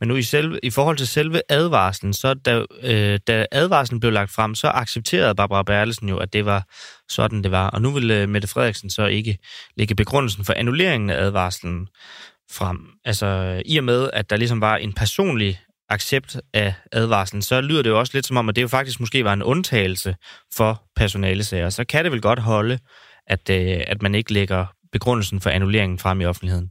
Men nu i, selve, i forhold til selve advarslen, så da, øh, da advarslen blev lagt frem, så accepterede Barbara Berlesen jo, at det var sådan, det var. Og nu vil øh, Mette Frederiksen så ikke lægge begrundelsen for annulleringen af advarslen frem. Altså i og med, at der ligesom var en personlig accept af advarslen, så lyder det jo også lidt som om, at det jo faktisk måske var en undtagelse for personalesager. Så kan det vel godt holde, at, øh, at man ikke lægger begrundelsen for annulleringen frem i offentligheden.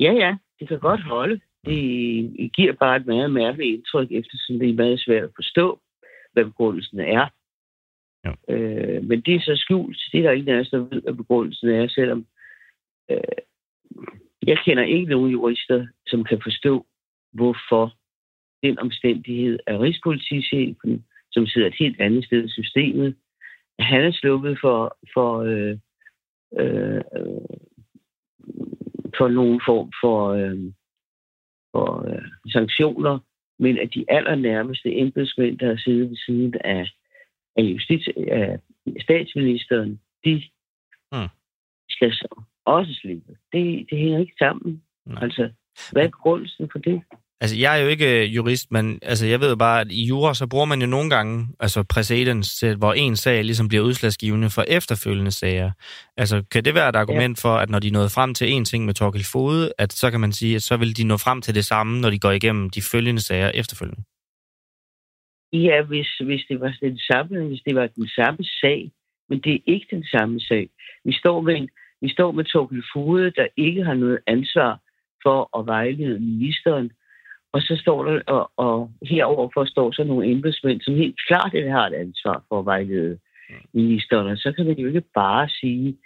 Ja, ja, det kan godt holde. Det giver bare et meget mærkeligt indtryk, eftersom det er meget svært at forstå, hvad begrundelsen er. Ja. Øh, men det er så skjult. Det er der ingen af os, der ved, hvad begrundelsen er, selvom øh, jeg kender ikke nogen jurister, som kan forstå, hvorfor den omstændighed af Rigspolitichefen, som sidder et helt andet sted i systemet, han er sluppet for, for, øh, øh, for nogen form for, øh, for øh, sanktioner, men at de allernærmeste embedsmænd, der har siddet ved siden af, af, justits, af statsministeren, de mm. skal så også slippe. Det, det hænger ikke sammen. Nej. Altså, hvad er grundelsen for det? Altså, jeg er jo ikke øh, jurist, men altså, jeg ved jo bare, at i jura, så bruger man jo nogle gange altså præcedens, hvor en sag ligesom bliver udslagsgivende for efterfølgende sager. Altså, kan det være et argument ja. for, at når de nåede frem til en ting med Torkel Fode, at så kan man sige, at så vil de nå frem til det samme, når de går igennem de følgende sager efterfølgende? Ja, hvis, hvis det var den samme, hvis det var den samme sag, men det er ikke den samme sag. Vi står med en, vi står med Torkel Fode, der ikke har noget ansvar for at vejlede ministeren, og så står der, og, og herover står så nogle embedsmænd, som helt klart har et ansvar for at vejlede ministeren. Og så kan man jo ikke bare sige,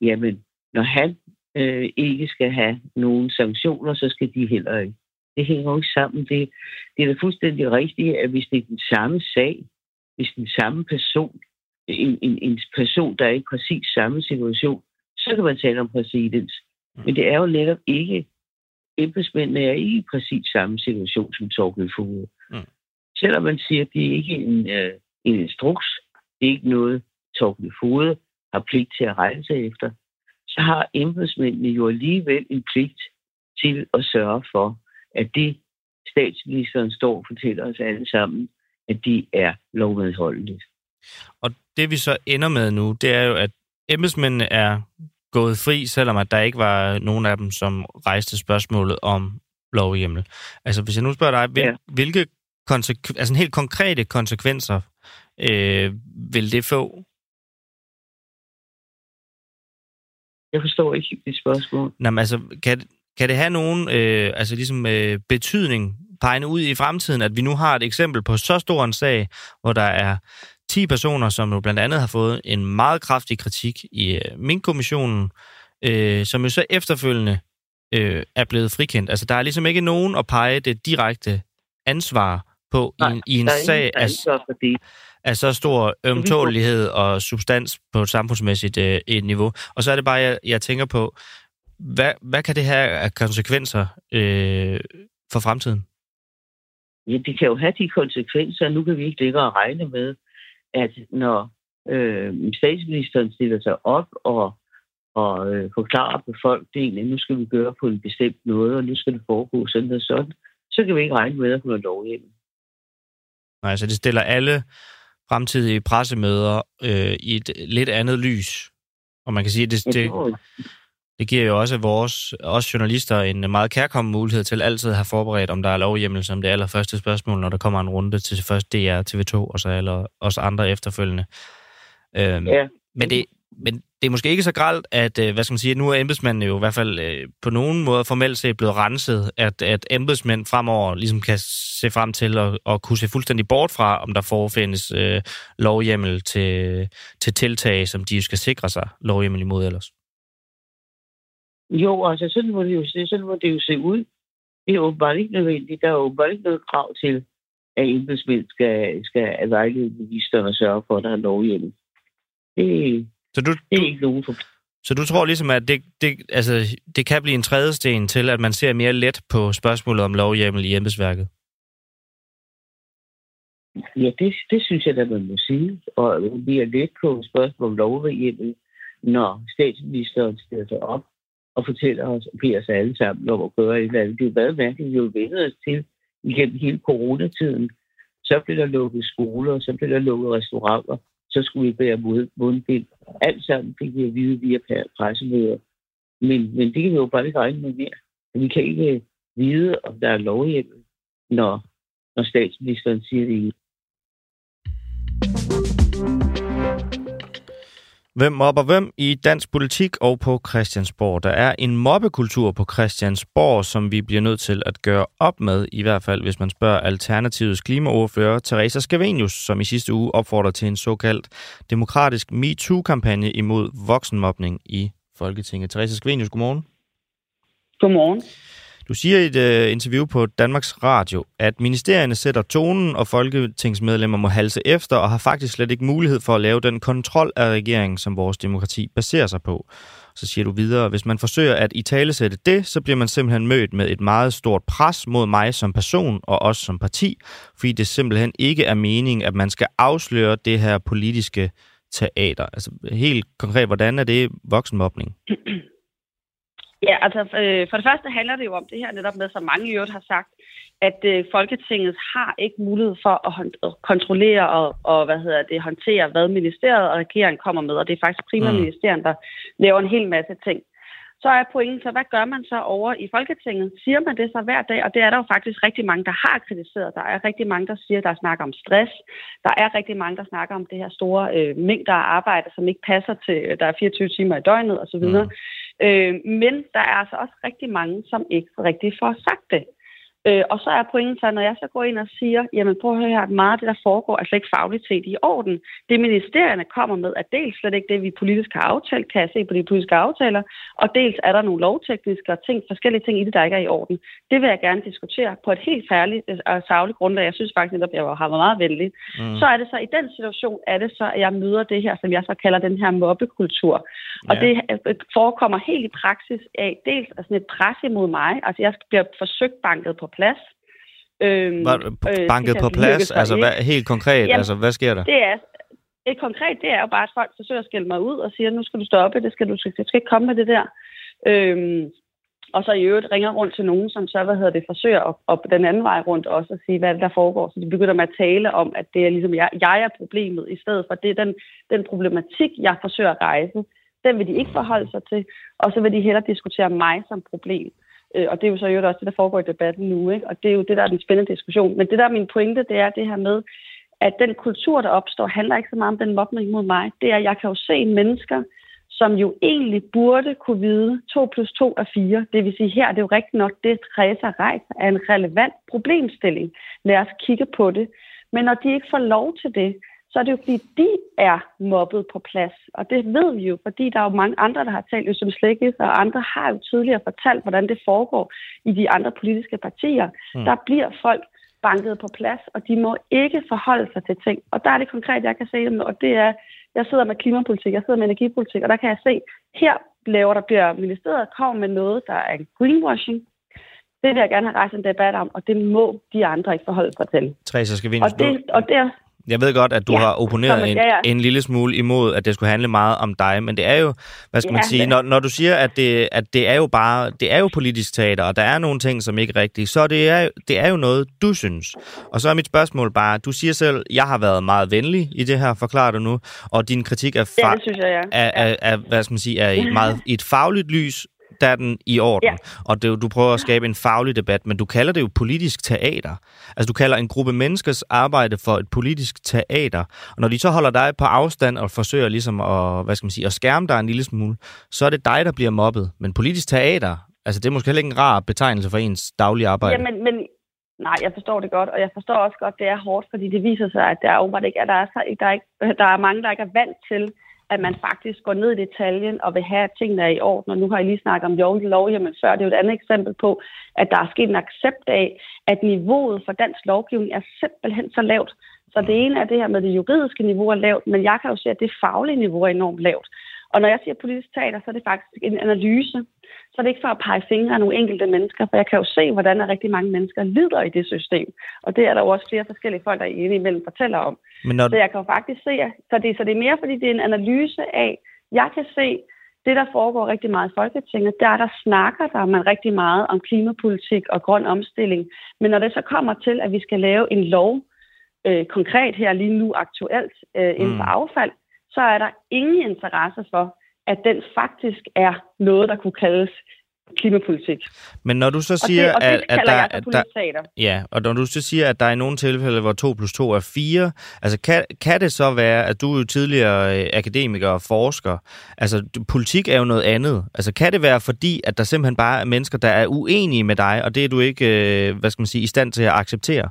jamen, når han øh, ikke skal have nogen sanktioner, så skal de heller ikke. Det hænger jo ikke sammen. Det, det er da fuldstændig rigtigt, at hvis det er den samme sag, hvis den samme person, en, en, en person, der er i præcis samme situation, så kan man tale om præcedens. Men det er jo netop ikke embedsmændene er ikke i præcis samme situation som Torgild Foged. Mm. Selvom man siger, at det er ikke en, øh, en instruks, det er ikke noget, Torgild Foged har pligt til at regne sig efter, så har embedsmændene jo alligevel en pligt til at sørge for, at det statsministeren står og fortæller os alle sammen, at de er lovmedholdeligt. Og det vi så ender med nu, det er jo, at embedsmændene er gået fri, selvom at der ikke var nogen af dem, som rejste spørgsmålet om lovhjemmel. Altså, hvis jeg nu spørger dig, hvil, ja. hvilke konsekvenser, altså helt konkrete konsekvenser øh, vil det få? Jeg forstår ikke dit spørgsmål. Nå, men altså, kan, kan det have nogen øh, altså ligesom, øh, betydning pegende ud i fremtiden, at vi nu har et eksempel på så stor en sag, hvor der er 10 personer, som jo blandt andet har fået en meget kraftig kritik i øh, Mink-kommissionen, øh, som jo så efterfølgende øh, er blevet frikendt. Altså, der er ligesom ikke nogen at pege det direkte ansvar på Nej, i, i en sag af, af så stor ømtålighed og substans på et samfundsmæssigt øh, et niveau. Og så er det bare, jeg, jeg tænker på, hvad, hvad kan det have af konsekvenser øh, for fremtiden? Ja, det kan jo have de konsekvenser. Nu kan vi ikke længere regne med, at når øh, statsministeren stiller sig op og, og øh, forklarer befolkningen, at nu skal vi gøre på en bestemt måde, og nu skal det foregå sådan og sådan, så kan vi ikke regne med, at hun er lovhjemmel. Nej, så det stiller alle fremtidige pressemøder øh, i et lidt andet lys. Og man kan sige, at det, det, det giver jo også vores os journalister en meget kærkommen mulighed til altid at have forberedt, om der er lovhjemmel som det allerførste spørgsmål, når der kommer en runde til først DR, TV2 og så alle os andre efterfølgende. Øhm, ja. Men, det, men det er måske ikke så gralt, at, øh, hvad skal man sige, nu er embedsmændene jo i hvert fald øh, på nogen måde formelt set blevet renset, at, at embedsmænd fremover ligesom kan se frem til at, at kunne se fuldstændig bort fra, om der forefindes øh, lovhjemmel til, til tiltag, som de skal sikre sig lovhjemmel imod ellers. Jo, altså sådan må det jo se, sådan må det jo se ud. Det er åbenbart ikke nødvendigt. Der er åbenbart ikke noget krav til, at embedsmænd skal, skal vejlede ministeren og sørge for, at der er lovhjemmel. Det, så du, det er ikke nogen for... Så du tror ligesom, at det, det, altså, det kan blive en tredje sten til, at man ser mere let på spørgsmålet om lovhjemmel i embedsværket? Ja, det, det synes jeg, at man må sige. Og vi er let på spørgsmål om lovhjemmel, når statsministeren stiller sig op og fortæller os og beder os alle sammen om at gøre et eller andet. Det er meget mærkeligt, vi jo vendt os til igennem hele coronatiden. Så blev der lukket skoler, så blev der lukket restauranter, så skulle vi bære mundbind. Alt sammen fik vi at vide via pressemøder. Men, men det kan vi jo bare ikke regne med mere. Vi kan ikke vide, om der er lovhjemmel, når, når statsministeren siger det Hvem mobber hvem i dansk politik og på Christiansborg? Der er en mobbekultur på Christiansborg, som vi bliver nødt til at gøre op med, i hvert fald hvis man spørger Alternativets klimaordfører Teresa Scavenius, som i sidste uge opfordrer til en såkaldt demokratisk MeToo-kampagne imod voksenmobning i Folketinget. Teresa Scavenius, godmorgen. Godmorgen. Du siger i et øh, interview på Danmarks Radio, at ministerierne sætter tonen, og folketingsmedlemmer må halse efter, og har faktisk slet ikke mulighed for at lave den kontrol af regeringen, som vores demokrati baserer sig på. Så siger du videre, hvis man forsøger at i tale sætte det, så bliver man simpelthen mødt med et meget stort pres mod mig som person og os som parti, fordi det simpelthen ikke er meningen, at man skal afsløre det her politiske teater. Altså helt konkret, hvordan er det voksenmobning? Ja, altså øh, for det første handler det jo om det her netop med, som mange i øvrigt har sagt, at øh, Folketinget har ikke mulighed for at, hånd- at kontrollere og, og hvad hedder det, håndtere, hvad ministeriet og regeringen kommer med, og det er faktisk primært mm. der laver en hel masse ting. Så er pointen så, hvad gør man så over i Folketinget? Siger man det så hver dag? Og det er der jo faktisk rigtig mange, der har kritiseret. Der er rigtig mange, der siger, der snakker om stress. Der er rigtig mange, der snakker om det her store øh, mængder af arbejde, som ikke passer til, der er 24 timer i døgnet osv. Mm. Øh, men der er altså også rigtig mange, som ikke rigtig får sagt det. Øh, og så er pointen så, når jeg så går ind og siger, jamen prøv at høre her, meget af det, der foregår, er slet ikke fagligt set i orden. Det ministerierne kommer med, er dels slet ikke det, vi politisk har aftalt, kan jeg se på de politiske aftaler, og dels er der nogle lovtekniske og ting, forskellige ting i det, der ikke er i orden. Det vil jeg gerne diskutere på et helt færdigt øh, og savligt grundlag. Jeg synes faktisk at jeg har været meget venlig. Mm. Så er det så, i den situation, er det så, at jeg møder det her, som jeg så kalder den her mobbekultur. Og det øh, forekommer helt i praksis af dels altså et pres imod mig. Altså jeg bliver forsøgt banket på plads. Øhm, Var, øh, banket på plads? Altså hvad, helt konkret, Jamen, altså hvad sker der? Det er, et konkret, det er jo bare, at folk forsøger at skælde mig ud og siger, nu skal du stoppe, det skal du, du skal ikke komme med det der. Øhm, og så i øvrigt ringer rundt til nogen, som så, hvad hedder det, forsøger at, at den anden vej rundt også at sige, hvad det, der foregår. Så de begynder med at tale om, at det er ligesom, jeg, jeg er problemet, i stedet for det er den, den problematik, jeg forsøger at rejse. Den vil de ikke forholde sig til, og så vil de hellere diskutere mig som problem. Øh, og det er jo så jo også det, der foregår i debatten nu. Ikke? Og det er jo det, der er den spændende diskussion. Men det, der er min pointe, det er det her med, at den kultur, der opstår, handler ikke så meget om den mobning mod mig. Det er, at jeg kan jo se mennesker, som jo egentlig burde kunne vide, 2 plus 2 er 4. Det vil sige, her det er jo rigtigt nok, det Teresa rejser er en relevant problemstilling. Lad os kigge på det. Men når de ikke får lov til det, så er det jo fordi, de er mobbet på plads. Og det ved vi jo, fordi der er jo mange andre, der har talt som Slækkes, og andre har jo tidligere fortalt, hvordan det foregår i de andre politiske partier. Mm. Der bliver folk banket på plads, og de må ikke forholde sig til ting. Og der er det konkret, jeg kan se og det er, jeg sidder med klimapolitik, jeg sidder med energipolitik, og der kan jeg se, her laver der bliver ministeriet kommer med noget, der er greenwashing. Det vil jeg gerne have rejst en debat om, og det må de andre ikke forholde sig til. Teresa, skal vi og det, og det, jeg ved godt, at du ja, har opponeret en, ja, ja. en lille smule imod, at det skulle handle meget om dig, men det er jo, hvad skal ja, man sige, når, når du siger, at det, at det er jo bare, det er jo politisk teater, og der er nogle ting, som ikke er rigtige, så det er, det er jo noget, du synes. Og så er mit spørgsmål bare, du siger selv, jeg har været meget venlig i det her, forklarer du nu, og din kritik er, fa- ja, det synes jeg, ja. er, er, er, hvad skal man sige, er i, meget, i et fagligt lys, der er den i orden. Ja. Og det, du prøver at skabe en faglig debat, men du kalder det jo politisk teater. Altså, du kalder en gruppe menneskers arbejde for et politisk teater. Og når de så holder dig på afstand og forsøger ligesom at, hvad skal man sige, at skærme dig en lille smule, så er det dig, der bliver mobbet. Men politisk teater, altså det er måske heller ikke en rar betegnelse for ens daglige arbejde. Ja, men, men Nej, jeg forstår det godt, og jeg forstår også godt, at det er hårdt, fordi det viser sig, at der er åbenbart ikke, at der er, der er, ikke, der er mange, der ikke er vant til, at man faktisk går ned i detaljen og vil have, at tingene er i orden. Og nu har jeg lige snakket om lovlig lovhjemmel før. Det er jo et andet eksempel på, at der er sket en accept af, at niveauet for dansk lovgivning er simpelthen så lavt. Så det ene er det her med det juridiske niveau er lavt, men jeg kan jo se, at det faglige niveau er enormt lavt. Og når jeg siger politisk teater, så er det faktisk en analyse. Så er det ikke for at pege fingre af nogle enkelte mennesker, for jeg kan jo se, hvordan der rigtig mange mennesker lider i det system. Og det er der jo også flere forskellige folk, der inde imellem fortæller om. Men når... Så jeg kan jo faktisk se, så det, så det er mere, fordi det er en analyse af, jeg kan se, det, der foregår rigtig meget i Folketinget, der der snakker der man rigtig meget om klimapolitik og grøn omstilling. Men når det så kommer til, at vi skal lave en lov, øh, konkret her lige nu aktuelt øh, inden for mm. affald, så er der ingen interesse for, at den faktisk er noget, der kunne kaldes klimapolitik. Men når du så siger, og det, og det at, at der, at der, ja, og når du så siger, at der er i nogle tilfælde, hvor 2 plus 2 er 4, altså kan, kan det så være, at du er jo tidligere øh, akademiker og forsker, altså politik er jo noget andet. Altså kan det være fordi, at der simpelthen bare er mennesker, der er uenige med dig, og det er du ikke, øh, hvad skal man sige, i stand til at acceptere?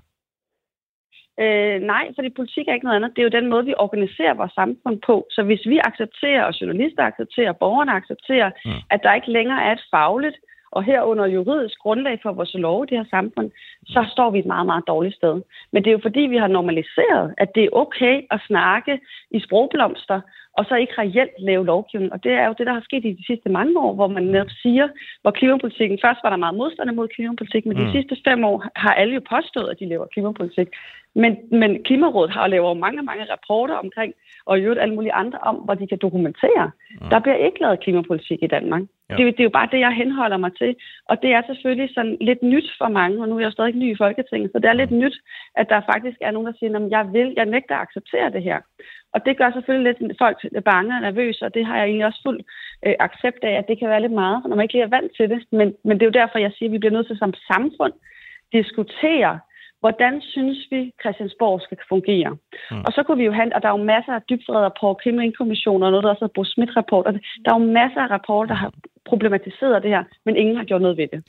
Øh, nej, fordi politik er ikke noget andet. Det er jo den måde, vi organiserer vores samfund på. Så hvis vi accepterer, og journalister accepterer, og borgerne accepterer, mm. at der ikke længere er et fagligt og herunder juridisk grundlag for vores lov i det her samfund, så står vi et meget, meget dårligt sted. Men det er jo fordi, vi har normaliseret, at det er okay at snakke i sprogblomster, og så ikke reelt lave lovgivning. Og det er jo det, der har sket i de sidste mange år, hvor man netop siger, hvor klimapolitikken, først var der meget modstand mod klimapolitik, men mm. de sidste fem år har alle jo påstået, at de laver klimapolitik. Men, men Klimarådet har lavet mange, mange rapporter omkring, og i øvrigt alle mulige andre om, hvor de kan dokumentere. Mm. Der bliver ikke lavet klimapolitik i Danmark. Ja. Det, det er jo bare det, jeg henholder mig til. Og det er selvfølgelig sådan lidt nyt for mange, og nu er jeg stadig ny i Folketinget, så det er lidt mm. nyt, at der faktisk er nogen, der siger, at jeg vil, jeg nægter at acceptere det her. Og det gør selvfølgelig lidt folk bange og nervøse, og det har jeg egentlig også fuld øh, accept af, at det kan være lidt meget, når man ikke lige er vant til det. Men, men det er jo derfor, jeg siger, at vi bliver nødt til som samfund diskutere, hvordan synes vi, Christiansborg skal fungere? Mm. Og så kunne vi jo have, og der er jo masser af dybfreder på Kriminalkommissioner, og noget, der også hedder Bo Schmidt-rapport, og der er jo masser af rapporter, der har problematiseret det her, men ingen har gjort noget ved det.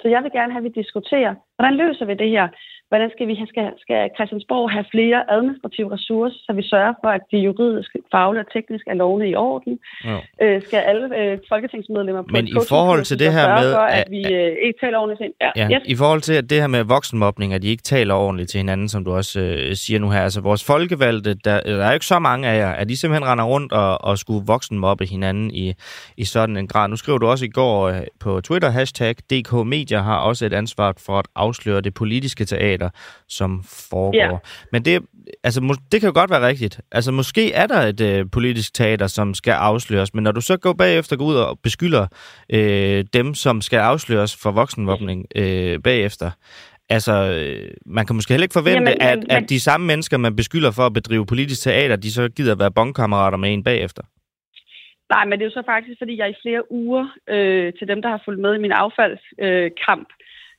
Så jeg vil gerne have, at vi diskuterer, hvordan løser vi det her? Hvordan skal vi skal, skal Christiansborg have flere administrative ressourcer, så vi sørger for, at de juridiske, faglige og tekniske er lovene i orden? Ja. Øh, skal alle øh, folketingsmedlemmer på Men i forhold til det her med... For, at, at vi øh, ikke taler ordentligt til ja, ja, yes. I forhold til at det her med voksenmobning, at de ikke taler ordentligt til hinanden, som du også øh, siger nu her. Altså vores folkevalgte, der, der er jo ikke så mange af jer, at de simpelthen render rundt og, og skulle voksenmobbe hinanden i, i sådan en grad. Nu skriver du også i går øh, på Twitter, hashtag DK Media har også et ansvar for at afsløre det politiske teater, som foregår. Ja. Men det, altså, det kan jo godt være rigtigt. Altså, måske er der et øh, politisk teater, som skal afsløres, men når du så går bagefter går ud og beskylder øh, dem, som skal afsløres for voksenvåbning øh, bagefter, Altså, øh, man kan måske heller ikke forvente, Jamen, at, men, at de samme mennesker, man beskylder for at bedrive politisk teater, de så gider at være bondkammerater med en bagefter. Nej, men det er jo så faktisk, fordi jeg i flere uger, øh, til dem, der har fulgt med i min affaldskamp, øh,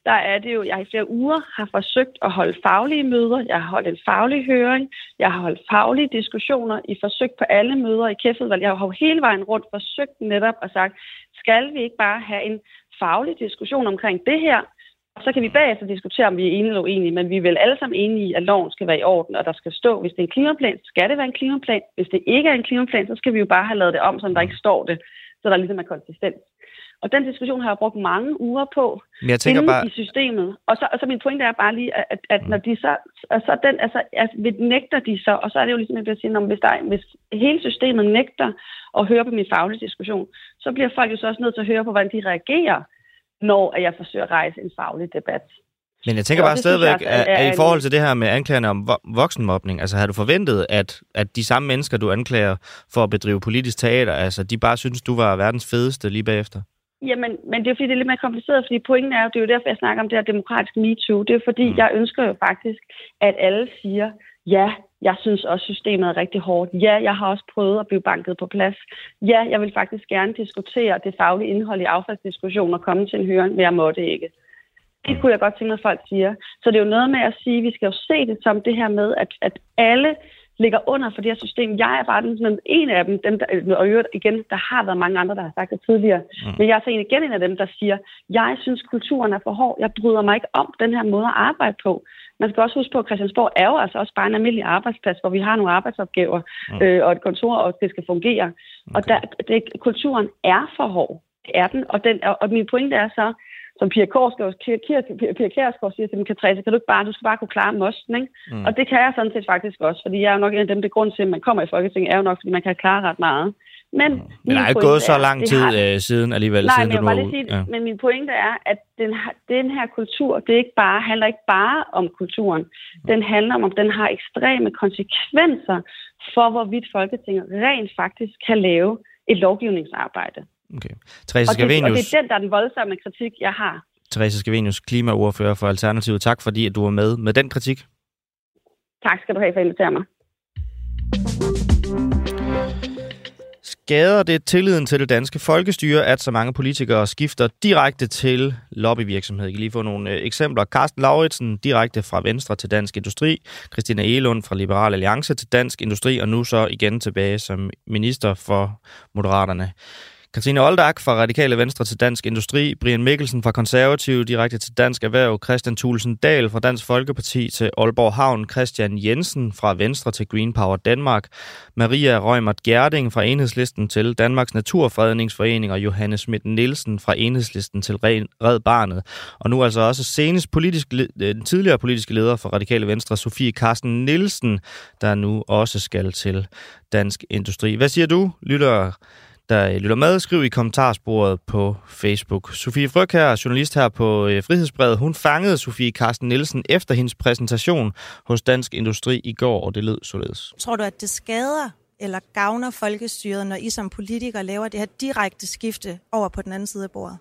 der er det jo, jeg i flere uger har forsøgt at holde faglige møder. Jeg har holdt en faglig høring. Jeg har holdt faglige diskussioner i forsøg på alle møder i kæftet. Jeg har jo hele vejen rundt forsøgt netop og sagt, skal vi ikke bare have en faglig diskussion omkring det her, og så kan vi bagefter diskutere, om vi er enige eller uenige, men vi er vel alle sammen enige i, at loven skal være i orden, og der skal stå, hvis det er en klimaplan, skal det være en klimaplan. Hvis det ikke er en klimaplan, så skal vi jo bare have lavet det om, så der ikke står det, så der ligesom er konsistens. Og den diskussion har jeg brugt mange uger på Men jeg tænker bare... i systemet. Og så, og så min pointe er bare lige, at, at mm. når de så, så den, altså, altså, nægter de så, og så er det jo ligesom, at jeg siger, hvis, der, hvis hele systemet nægter at høre på min faglige diskussion, så bliver folk jo så også nødt til at høre på, hvordan de reagerer, når jeg forsøger at rejse en faglig debat. Men jeg tænker bare stadigvæk, at, at i forhold til det her med anklagerne om voksenmobning, altså har du forventet, at, at de samme mennesker, du anklager for at bedrive politisk teater, altså de bare synes, du var verdens fedeste lige bagefter? Jamen, men det er fordi, det er lidt mere kompliceret, fordi pointen er jo, det er jo derfor, jeg snakker om det her demokratiske MeToo. Det er fordi, mm. jeg ønsker jo faktisk, at alle siger, Ja, jeg synes også, systemet er rigtig hårdt. Ja, jeg har også prøvet at blive banket på plads. Ja, jeg vil faktisk gerne diskutere det faglige indhold i affaldsdiskussionen og komme til en høring, men jeg måtte ikke. Det kunne jeg godt tænke mig, at folk siger. Så det er jo noget med at sige, at vi skal jo se det som det her med, at, at alle ligger under for det her system. Jeg er bare den, en af dem, dem der, og øvrigt igen, der har været mange andre, der har sagt det tidligere. Mm. Men jeg er så en igen en af dem, der siger, jeg synes, kulturen er for hård. Jeg bryder mig ikke om den her måde at arbejde på. Man skal også huske på, at Christiansborg er jo altså også bare en almindelig arbejdsplads, hvor vi har nogle arbejdsopgaver mm. øh, og et kontor, og det skal fungere. Okay. Og der, det, kulturen er for hård. Det er den. Og, den, og min pointe er så, som Pia Korsgaard, Pia Kærsgaard siger til dem, Katrine, kan du ikke bare, du skal bare kunne klare mosten, ikke? Mm. Og det kan jeg sådan set faktisk også, fordi jeg er jo nok en af dem, det grund til, at man kommer i Folketinget, er jo nok, fordi man kan klare ret meget. Men, mm. men der er ikke gået så lang tid har... øh, siden alligevel, Nej, siden men, du var sige, ja. men min pointe er, at den, den her kultur, det er ikke bare, handler ikke bare om kulturen. Den handler om, om den har ekstreme konsekvenser for, hvorvidt Folketinget rent faktisk kan lave et lovgivningsarbejde. Okay. Therese og, det, og det er den, der er den voldsomme kritik, jeg har. Therese Skavenius, klimaordfører for Alternativet. Tak fordi, at du var med med den kritik. Tak skal du have for at invitere mig. Skader det tilliden til det danske folkestyre, at så mange politikere skifter direkte til lobbyvirksomhed? Jeg kan lige få nogle øh, eksempler. Carsten Lauritsen direkte fra Venstre til Dansk Industri, Christina Elund fra Liberal Alliance til Dansk Industri, og nu så igen tilbage som minister for Moderaterne. Katrine Oldak fra Radikale Venstre til Dansk Industri, Brian Mikkelsen fra Konservative direkte til Dansk Erhverv, Christian Thulsen Dahl fra Dansk Folkeparti til Aalborg Havn, Christian Jensen fra Venstre til Green Power Danmark, Maria Rømert Gerding fra Enhedslisten til Danmarks Naturfredningsforening og Johannes Schmidt Nielsen fra Enhedslisten til Red Barnet. Og nu altså også senest politisk, øh, den tidligere politiske leder for Radikale Venstre, Sofie Carsten Nielsen, der nu også skal til Dansk Industri. Hvad siger du, lytter der lytter med. Skriv i kommentarsporet på Facebook. Sofie Fryg her, journalist her på øh, Frihedsbrevet, hun fangede Sofie Carsten Nielsen efter hendes præsentation hos Dansk Industri i går, og det lød således. Tror du, at det skader eller gavner folkestyret, når I som politikere laver det her direkte skifte over på den anden side af bordet?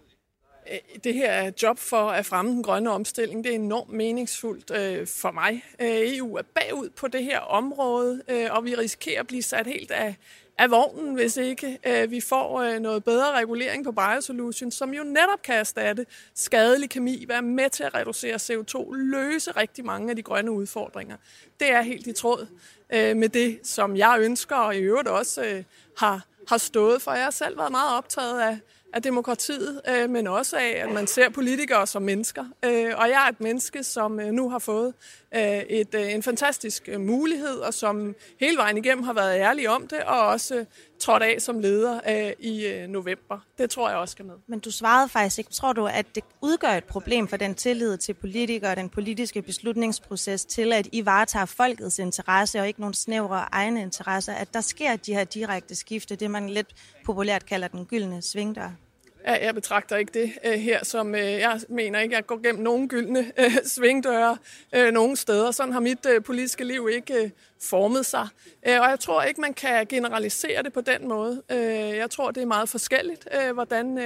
Øh, det her er job for at fremme den grønne omstilling. Det er enormt meningsfuldt øh, for mig. Øh, EU er bagud på det her område, øh, og vi risikerer at blive sat helt af, af vognen, hvis ikke øh, vi får øh, noget bedre regulering på Biosolution, som jo netop kan erstatte skadelig kemi, være med til at reducere CO2, løse rigtig mange af de grønne udfordringer. Det er helt i tråd øh, med det, som jeg ønsker, og i øvrigt også øh, har, har stået for. Jeg har selv været meget optaget af, af demokratiet, øh, men også af, at man ser politikere som mennesker. Øh, og jeg er et menneske, som øh, nu har fået Øh, et, øh, en fantastisk øh, mulighed, og som hele vejen igennem har været ærlig om det, og også trådt af som leder i november. Det tror jeg også skal med. Men du svarede faktisk ikke. Tror du, at det udgør et problem for den tillid til politikere og den politiske beslutningsproces til, at I varetager folkets interesse og ikke nogen snævre egne interesser, at der sker de her direkte skifte, det man lidt populært kalder den gyldne svingdør? Jeg betragter ikke det øh, her som, øh, jeg mener ikke, at jeg går gennem nogen gyldne øh, svingdøre uh, nogen steder. Sådan har mit politiske liv ikke formet sig. Og jeg tror ikke, man kan generalisere det på den måde. Jeg tror, det er meget forskelligt, hvordan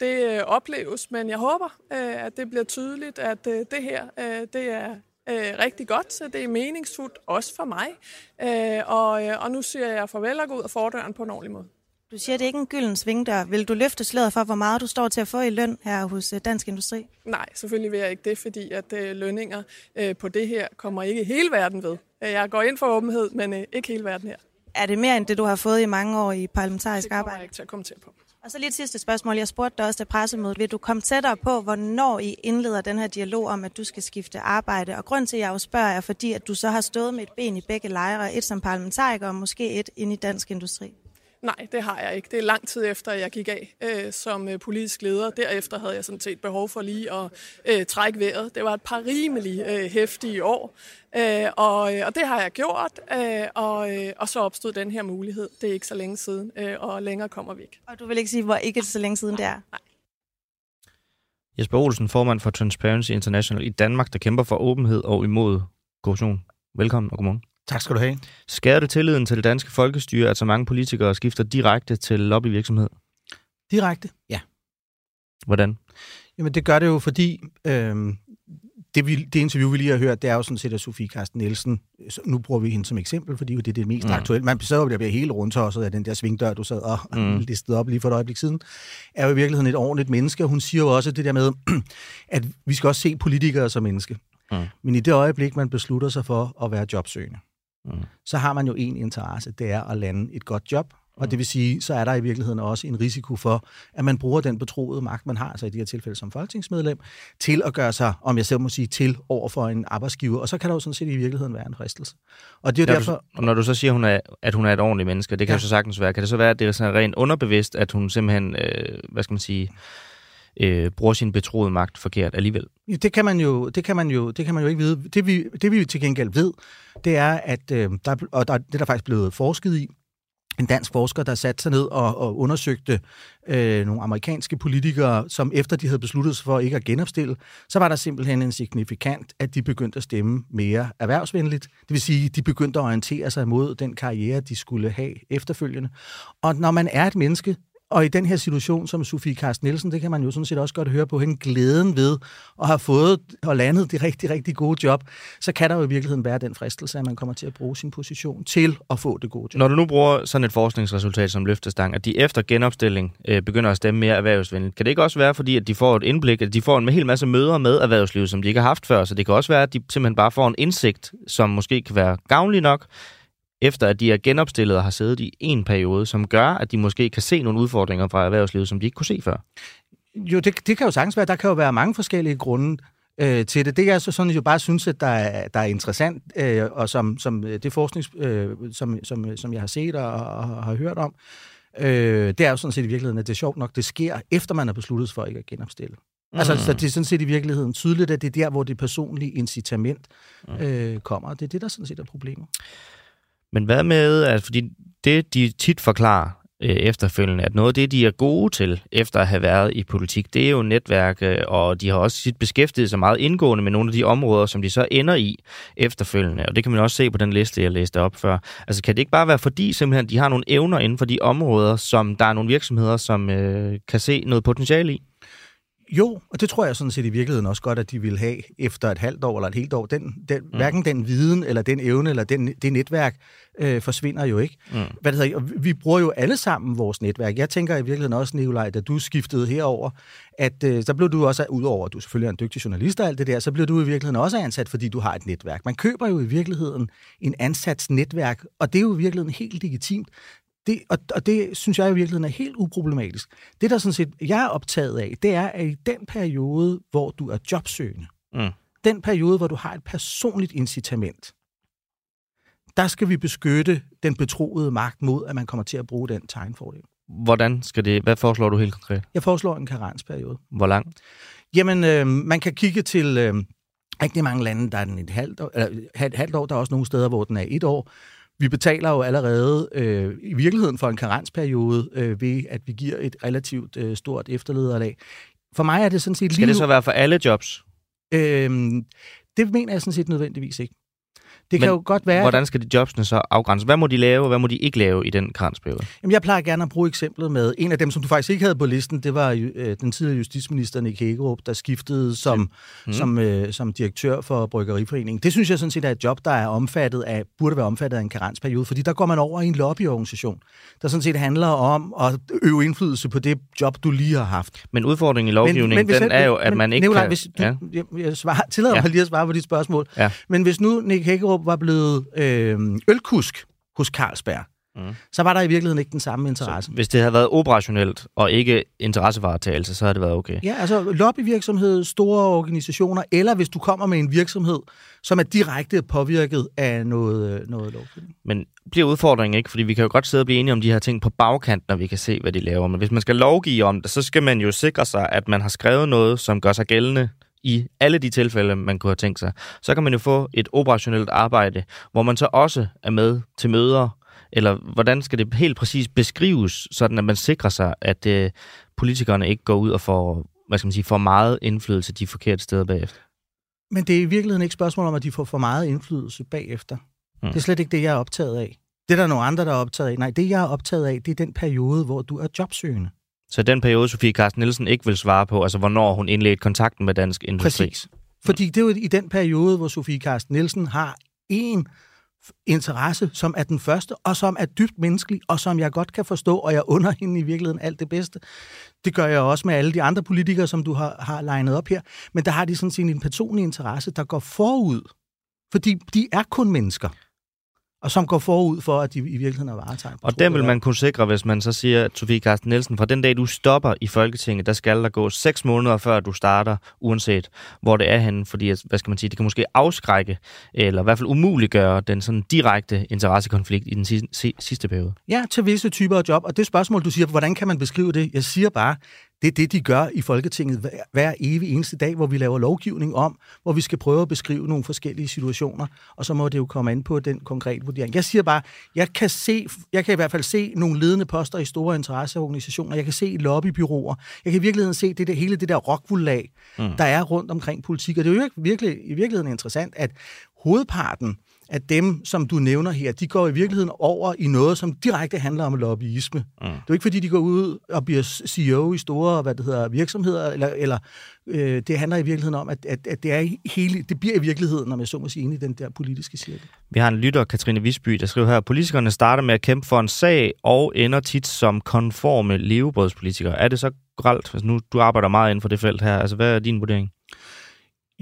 det opleves. Men jeg håber, at det bliver tydeligt, at det her det er øh, rigtig godt, så det er meningsfuldt også for mig. Øh, og, og nu siger jeg farvel og går ud af fordøren på en ordentlig måde. Du siger, det er ikke en gylden svingdør. Vil du løfte sløret for, hvor meget du står til at få i løn her hos øh, Dansk Industri? Nej, selvfølgelig vil jeg ikke det, fordi at øh, lønninger øh, på det her kommer ikke hele verden ved. Jeg går ind for åbenhed, men ikke hele verden her. Er det mere end det, du har fået i mange år i parlamentarisk arbejde? Det kommer jeg ikke til at kommentere på. Og så lige et sidste spørgsmål. Jeg spurgte dig også til pressemødet. Vil du komme tættere på, hvornår I indleder den her dialog om, at du skal skifte arbejde? Og grund til, at jeg jo spørger, er fordi, at du så har stået med et ben i begge lejre. Et som parlamentariker og måske et ind i dansk industri. Nej, det har jeg ikke. Det er lang tid efter, jeg gik af øh, som øh, politisk leder. Derefter havde jeg sådan set behov for lige at øh, trække vejret. Det var et par rimelig øh, hæftige år, øh, og, øh, og det har jeg gjort, øh, og, øh, og så opstod den her mulighed. Det er ikke så længe siden, øh, og længere kommer vi ikke. Og du vil ikke sige, hvor ikke så længe siden det er? Nej. Jesper Olsen, formand for Transparency International i Danmark, der kæmper for åbenhed og imod korruption. Velkommen og godmorgen. Tak skal du have. Skader det tilliden til det danske folkestyre, at så mange politikere skifter direkte til lobbyvirksomhed? Direkte, ja. Hvordan? Jamen det gør det jo, fordi øh, det, vi, det interview, vi lige har hørt, det er jo sådan set, at Sofie Karsten Nielsen, nu bruger vi hende som eksempel, fordi det er det mest mm. aktuelle. Man så der bliver helt rundt også af den der svingdør, du sad og mm. listede op lige for et øjeblik siden, er jo i virkeligheden et ordentligt menneske. Hun siger jo også det der med, at vi skal også se politikere som menneske. Mm. Men i det øjeblik, man beslutter sig for at være jobsøgende, mm. så har man jo en interesse, det er at lande et godt job, og det vil sige, så er der i virkeligheden også en risiko for, at man bruger den betroede magt, man har, altså i de her tilfælde som folketingsmedlem, til at gøre sig, om jeg selv må sige, til over for en arbejdsgiver. Og så kan der jo sådan set i virkeligheden være en fristelse. Og det er når derfor... Du, når du så siger, hun er, at hun er et ordentligt menneske, det kan ja. jo så sagtens være. Kan det så være, at det er sådan rent underbevidst, at hun simpelthen, øh, hvad skal man sige, øh, Øh, bruger sin betroede magt forkert alligevel? Ja, det kan man jo, det kan man jo, det kan man jo ikke vide. Det vi, det vi til gengæld ved, det er, at øh, der, og der, det er der faktisk blevet forsket i, en dansk forsker, der satte sig ned og, og undersøgte øh, nogle amerikanske politikere, som efter de havde besluttet sig for ikke at genopstille, så var der simpelthen en signifikant, at de begyndte at stemme mere erhvervsvenligt. Det vil sige, de begyndte at orientere sig mod den karriere, de skulle have efterfølgende. Og når man er et menneske, og i den her situation som Sofie Karsten Nielsen, det kan man jo sådan set også godt høre på hende, glæden ved at have fået og landet det rigtig, rigtig gode job, så kan der jo i virkeligheden være den fristelse, at man kommer til at bruge sin position til at få det gode job. Når du nu bruger sådan et forskningsresultat som løftestang, at de efter genopstilling øh, begynder at stemme mere erhvervsvenligt, kan det ikke også være, fordi at de får et indblik, at de får en hel masse møder med erhvervslivet, som de ikke har haft før, så det kan også være, at de simpelthen bare får en indsigt, som måske kan være gavnlig nok, efter at de er genopstillet og har siddet i en periode, som gør, at de måske kan se nogle udfordringer fra erhvervslivet, som de ikke kunne se før? Jo, det, det kan jo sagtens være. Der kan jo være mange forskellige grunde øh, til det. Det jeg så sådan jo bare synes, at der er, der er interessant, øh, og som, som øh, det forskning, øh, som, som, som jeg har set og, og har hørt om, øh, det er jo sådan set i virkeligheden, at det er sjovt nok, det sker, efter man har besluttet sig for ikke at genopstille. Mm. Altså, så det er sådan set i virkeligheden tydeligt, at det er der, hvor det personlige incitament mm. øh, kommer. Det er det, der sådan set er problemet. Men hvad med, at fordi det, de tit forklarer øh, efterfølgende, at noget af det, de er gode til, efter at have været i politik, det er jo netværk, øh, og de har også tit beskæftiget sig meget indgående med nogle af de områder, som de så ender i efterfølgende. Og det kan man også se på den liste, jeg læste op før. Altså kan det ikke bare være fordi, simpelthen, de har nogle evner inden for de områder, som der er nogle virksomheder, som øh, kan se noget potentiale i? Jo, og det tror jeg sådan set i virkeligheden også godt, at de vil have efter et halvt år eller et helt år. Den, den, mm. Hverken den viden, eller den evne, eller den, det netværk øh, forsvinder jo ikke. Mm. Hvad det hedder, vi bruger jo alle sammen vores netværk. Jeg tænker i virkeligheden også, Nikolaj, da du skiftede herover, at øh, så blev du også, udover at du selvfølgelig er en dygtig journalist og alt det der, så blev du i virkeligheden også ansat, fordi du har et netværk. Man køber jo i virkeligheden en ansats netværk, og det er jo i virkeligheden helt legitimt. Det, og, og det synes jeg i virkeligheden er helt uproblematisk. Det, der sådan set jeg er optaget af, det er, at i den periode, hvor du er jobsøgende, mm. den periode, hvor du har et personligt incitament, der skal vi beskytte den betroede magt mod, at man kommer til at bruge den tegnfordel. Hvordan skal det, hvad foreslår du helt konkret? Jeg foreslår en karensperiode. Hvor lang? Jamen, øh, man kan kigge til øh, rigtig mange lande, der er den et halvt år, eller, et halvt år, der er også nogle steder, hvor den er et år. Vi betaler jo allerede øh, i virkeligheden for en karensperiode øh, ved, at vi giver et relativt øh, stort efterlederlag. For mig er det sådan set... Skal det så være for alle jobs? Øh, det mener jeg sådan set nødvendigvis ikke. Det kan Men jo godt være... hvordan skal de jobsene så afgrænses? Hvad må de lave, og hvad må de ikke lave i den karensperiode? Jamen, jeg plejer gerne at bruge eksemplet med en af dem, som du faktisk ikke havde på listen. Det var øh, den tidligere justitsminister Nick Hækkerup, der skiftede som, mm. som, øh, som direktør for Bryggeriforeningen. Det synes jeg sådan set er et job, der er omfattet af, burde være omfattet af en karensperiode, fordi der går man over i en lobbyorganisation, der sådan set handler om at øve indflydelse på det job, du lige har haft. Men udfordringen i lovgivningen, men, men den jeg, er jo, at men, man ikke Nicolai, kan... Hvis du, ja. jeg, jeg svarer, tillader ja. mig lige at svare på dit spørgsmål. Ja. Men hvis nu Nick Var blevet øh, ølkusk hos Carlsberg, mm. så var der i virkeligheden ikke den samme interesse. Så hvis det havde været operationelt og ikke interessevaretagelse, så havde det været okay? Ja, altså lobbyvirksomhed, store organisationer, eller hvis du kommer med en virksomhed, som er direkte påvirket af noget, øh, noget lovgivning. Men bliver udfordringen ikke? Fordi vi kan jo godt sidde og blive enige om de her ting på bagkant, når vi kan se, hvad de laver. Men hvis man skal lovgive om det, så skal man jo sikre sig, at man har skrevet noget, som gør sig gældende i alle de tilfælde, man kunne have tænkt sig, så kan man jo få et operationelt arbejde, hvor man så også er med til møder, eller hvordan skal det helt præcis beskrives, sådan at man sikrer sig, at øh, politikerne ikke går ud og får, hvad skal man sige, for meget indflydelse de forkerte steder bagefter? Men det er i virkeligheden ikke spørgsmål om, at de får for meget indflydelse bagefter. Mm. Det er slet ikke det, jeg er optaget af. Det er der nogle andre, der er optaget af. Nej, det jeg er optaget af, det er den periode, hvor du er jobsøgende. Så den periode, Sofie Carsten Nielsen ikke vil svare på, altså hvornår hun indledte kontakten med Dansk Industri. Præcis. Fordi det er jo i den periode, hvor Sofie Karsten Nielsen har en interesse, som er den første, og som er dybt menneskelig, og som jeg godt kan forstå, og jeg under hende i virkeligheden alt det bedste. Det gør jeg også med alle de andre politikere, som du har, har legnet op her. Men der har de sådan set en personlig interesse, der går forud. Fordi de er kun mennesker og som går forud for, at de i virkeligheden er varetegn. Og den vil man kunne sikre, hvis man så siger, at Sofie Carsten Nielsen, fra den dag, du stopper i Folketinget, der skal der gå seks måneder, før du starter, uanset hvor det er henne, fordi, hvad skal man sige, det kan måske afskrække, eller i hvert fald umuliggøre den sådan direkte interessekonflikt i den sidste periode. Ja, til visse typer af job, og det spørgsmål, du siger, hvordan kan man beskrive det? Jeg siger bare, det er det, de gør i Folketinget hver, hver evig eneste dag, hvor vi laver lovgivning om, hvor vi skal prøve at beskrive nogle forskellige situationer, og så må det jo komme an på den konkrete vurdering. Jeg siger bare, jeg kan, se, jeg kan i hvert fald se nogle ledende poster i store interesseorganisationer, jeg kan se lobbybyråer, jeg kan i virkeligheden se det der, hele det der rockvullag, mm. der er rundt omkring politik, og det er jo virkelig, i virkeligheden interessant, at hovedparten at dem, som du nævner her, de går i virkeligheden over i noget, som direkte handler om lobbyisme. Mm. Det er jo ikke, fordi de går ud og bliver CEO i store hvad det hedder, virksomheder, eller, eller øh, det handler i virkeligheden om, at, at, at det, er hele, det bliver i virkeligheden, når man så må sige, inde i den der politiske cirkel. Vi har en lytter, Katrine Visby, der skriver her, politikerne starter med at kæmpe for en sag og ender tit som konforme levebrødspolitikere. Er det så gralt? Altså nu, du arbejder meget inden for det felt her. Altså, hvad er din vurdering?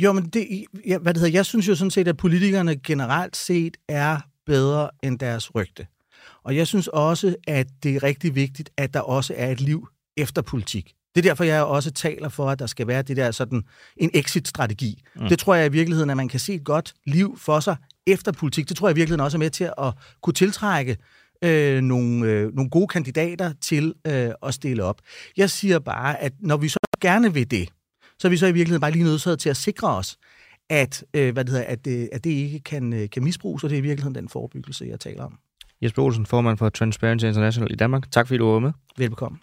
Jo, men det, ja, hvad det hedder, jeg synes jo sådan set, at politikerne generelt set er bedre end deres rygte. Og jeg synes også, at det er rigtig vigtigt, at der også er et liv efter politik. Det er derfor, jeg også taler for, at der skal være det der sådan en exit-strategi. Mm. Det tror jeg i virkeligheden, at man kan se et godt liv for sig efter politik. Det tror jeg i virkeligheden også er med til at kunne tiltrække øh, nogle, øh, nogle gode kandidater til øh, at stille op. Jeg siger bare, at når vi så gerne vil det, så er vi så i virkeligheden bare lige nødt til at sikre os, at, øh, hvad det hedder, at, øh, at det ikke kan, øh, kan misbruges, og det er i virkeligheden den forebyggelse, jeg taler om. Jesper Olsen, formand for Transparency International i Danmark. Tak fordi du var med. Velbekomme.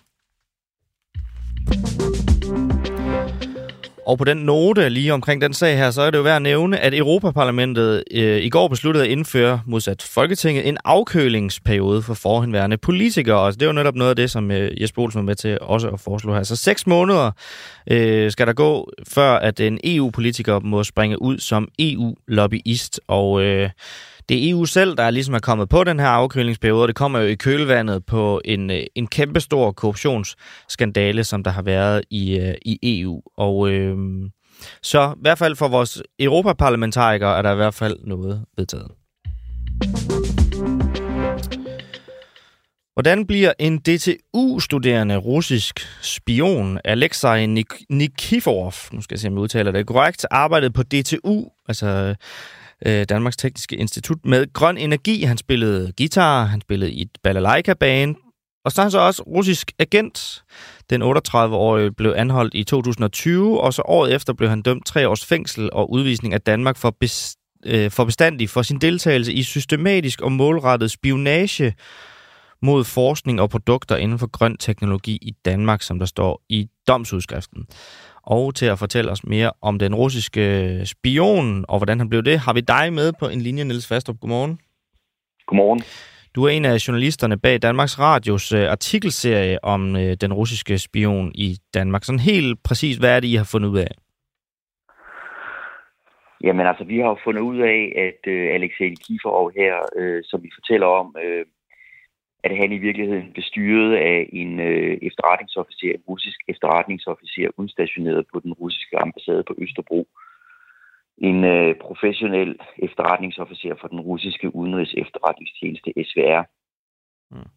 Og på den note lige omkring den sag her, så er det jo værd at nævne, at Europaparlamentet øh, i går besluttede at indføre, modsat Folketinget, en afkølingsperiode for forhenværende politikere. Og det er jo netop noget af det, som øh, Jesper Olsen var med til også at foreslå her. Så seks måneder øh, skal der gå, før at en EU-politiker må springe ud som EU-lobbyist. Og... Øh, det er EU selv, der ligesom er kommet på den her afkølingsperiode, det kommer jo i kølvandet på en, øh, en kæmpestor korruptionsskandale, som der har været i, øh, i EU. Og øh, så i hvert fald for vores europaparlamentarikere er der i hvert fald noget vedtaget. Hvordan bliver en DTU-studerende russisk spion, Alexei Nik- Nikiforov, nu skal jeg se, om jeg udtaler det korrekt, arbejdet på DTU, altså øh, Danmarks Tekniske Institut, med grøn energi. Han spillede guitar, han spillede i et balalaika-band, og så er han så også russisk agent. Den 38-årige blev anholdt i 2020, og så året efter blev han dømt tre års fængsel og udvisning af Danmark for, bes, øh, for bestandig for sin deltagelse i systematisk og målrettet spionage mod forskning og produkter inden for grøn teknologi i Danmark, som der står i domsudskriften. Og til at fortælle os mere om den russiske spion og hvordan han blev det, har vi dig med på en linje, Niels Fastrup. Godmorgen. Godmorgen. Du er en af journalisterne bag Danmarks Radios uh, artikelserie om uh, den russiske spion i Danmark. Sådan helt præcis, hvad er det, I har fundet ud af? Jamen altså, vi har jo fundet ud af, at uh, Alexei Kiforov her, uh, som vi fortæller om, uh, at han i virkeligheden blev styret af en øh, efterretningsofficer, en russisk efterretningsofficer, udstationeret på den russiske ambassade på Østerbro. En øh, professionel efterretningsofficer for den russiske udenrigs efterretningstjeneste, SVR. Mm.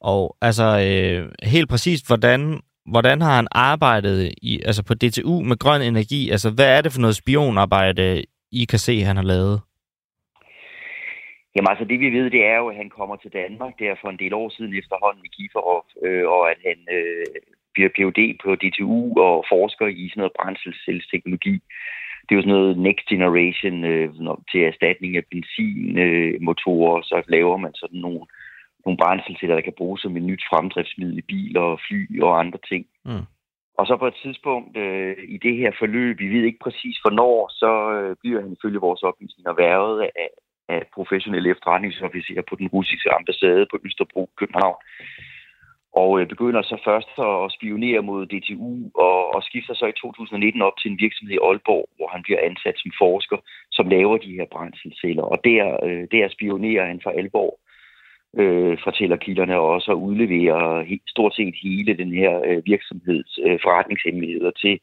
Og altså øh, helt præcist, hvordan, hvordan har han arbejdet i, altså på DTU med grøn energi? Altså hvad er det for noget spionarbejde, I kan se, han har lavet? Jamen altså det vi ved, det er jo, at han kommer til Danmark der for en del år siden efterhånden i Kiferov, øh, og at han øh, bliver Ph.D. på DTU og forsker i sådan noget brændselsteknologi. Det er jo sådan noget next generation øh, til erstatning af benzinmotorer, øh, så laver man sådan nogle, nogle brændselsceller, der kan bruges som et nyt fremdriftsmiddel i biler og fly og andre ting. Mm. Og så på et tidspunkt øh, i det her forløb, vi ved ikke præcis hvornår, så øh, bliver han ifølge vores oplysninger værvet af, af professionelle efterretningsofficerer på den russiske ambassade på Østerbro, København. og øh, begynder så først at spionere mod DTU, og, og skifter så i 2019 op til en virksomhed i Aalborg, hvor han bliver ansat som forsker, som laver de her brændselsceller. Og der, øh, der spionerer han for alvor, øh, fortæller kilderne også, og udleverer he, stort set hele den her øh, virksomheds øh, forretningshemmeligheder til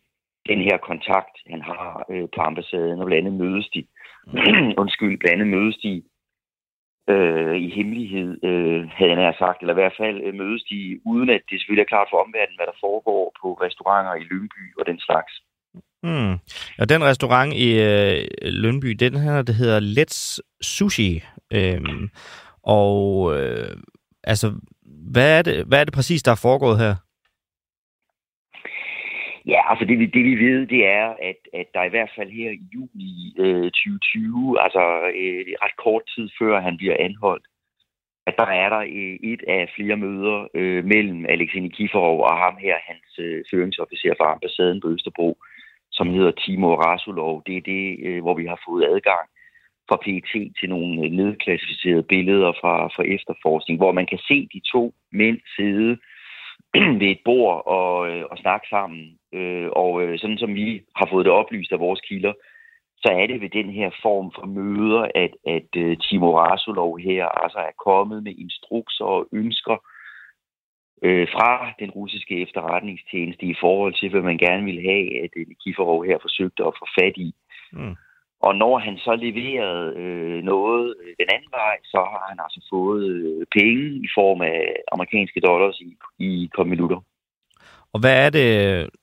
den her kontakt, han har øh, på ambassaden, og blandt andet mødes de, undskyld, blandt andet mødes de øh, i hemmelighed, øh, havde jeg sagt, eller i hvert fald øh, mødes de, uden at det selvfølgelig er klart for omverdenen, hvad der foregår på restauranter i Lyngby og den slags. Mm. Og den restaurant i øh, Lønby, den her, det hedder Let's Sushi. Øhm, og øh, altså, hvad er, det, hvad er det præcis, der er foregået her? Ja, altså det, det vi ved, det er, at, at der i hvert fald her i juni øh, 2020, altså øh, ret kort tid før han bliver anholdt, at der er der øh, et af flere møder øh, mellem Alexei Nikiforov og ham her, hans øh, føringsofficer fra ambassaden på Østerbro, som hedder Timo Rasulov. Det er det, øh, hvor vi har fået adgang fra PET til nogle øh, nedklassificerede billeder fra, fra efterforskning, hvor man kan se de to mænd sidde ved et bord og, øh, og snakke sammen. Øh, og øh, sådan som vi har fået det oplyst af vores kilder, så er det ved den her form for møder, at, at øh, Timo Rasulov her altså er kommet med instrukser og ønsker øh, fra den russiske efterretningstjeneste i forhold til, hvad man gerne ville have, at øh, Nikiforov her forsøgte at få fat i. Mm. Og når han så leverede øh, noget øh, den anden vej, så har han altså fået øh, penge i form af amerikanske dollars i, i par minutter. Og hvad er det,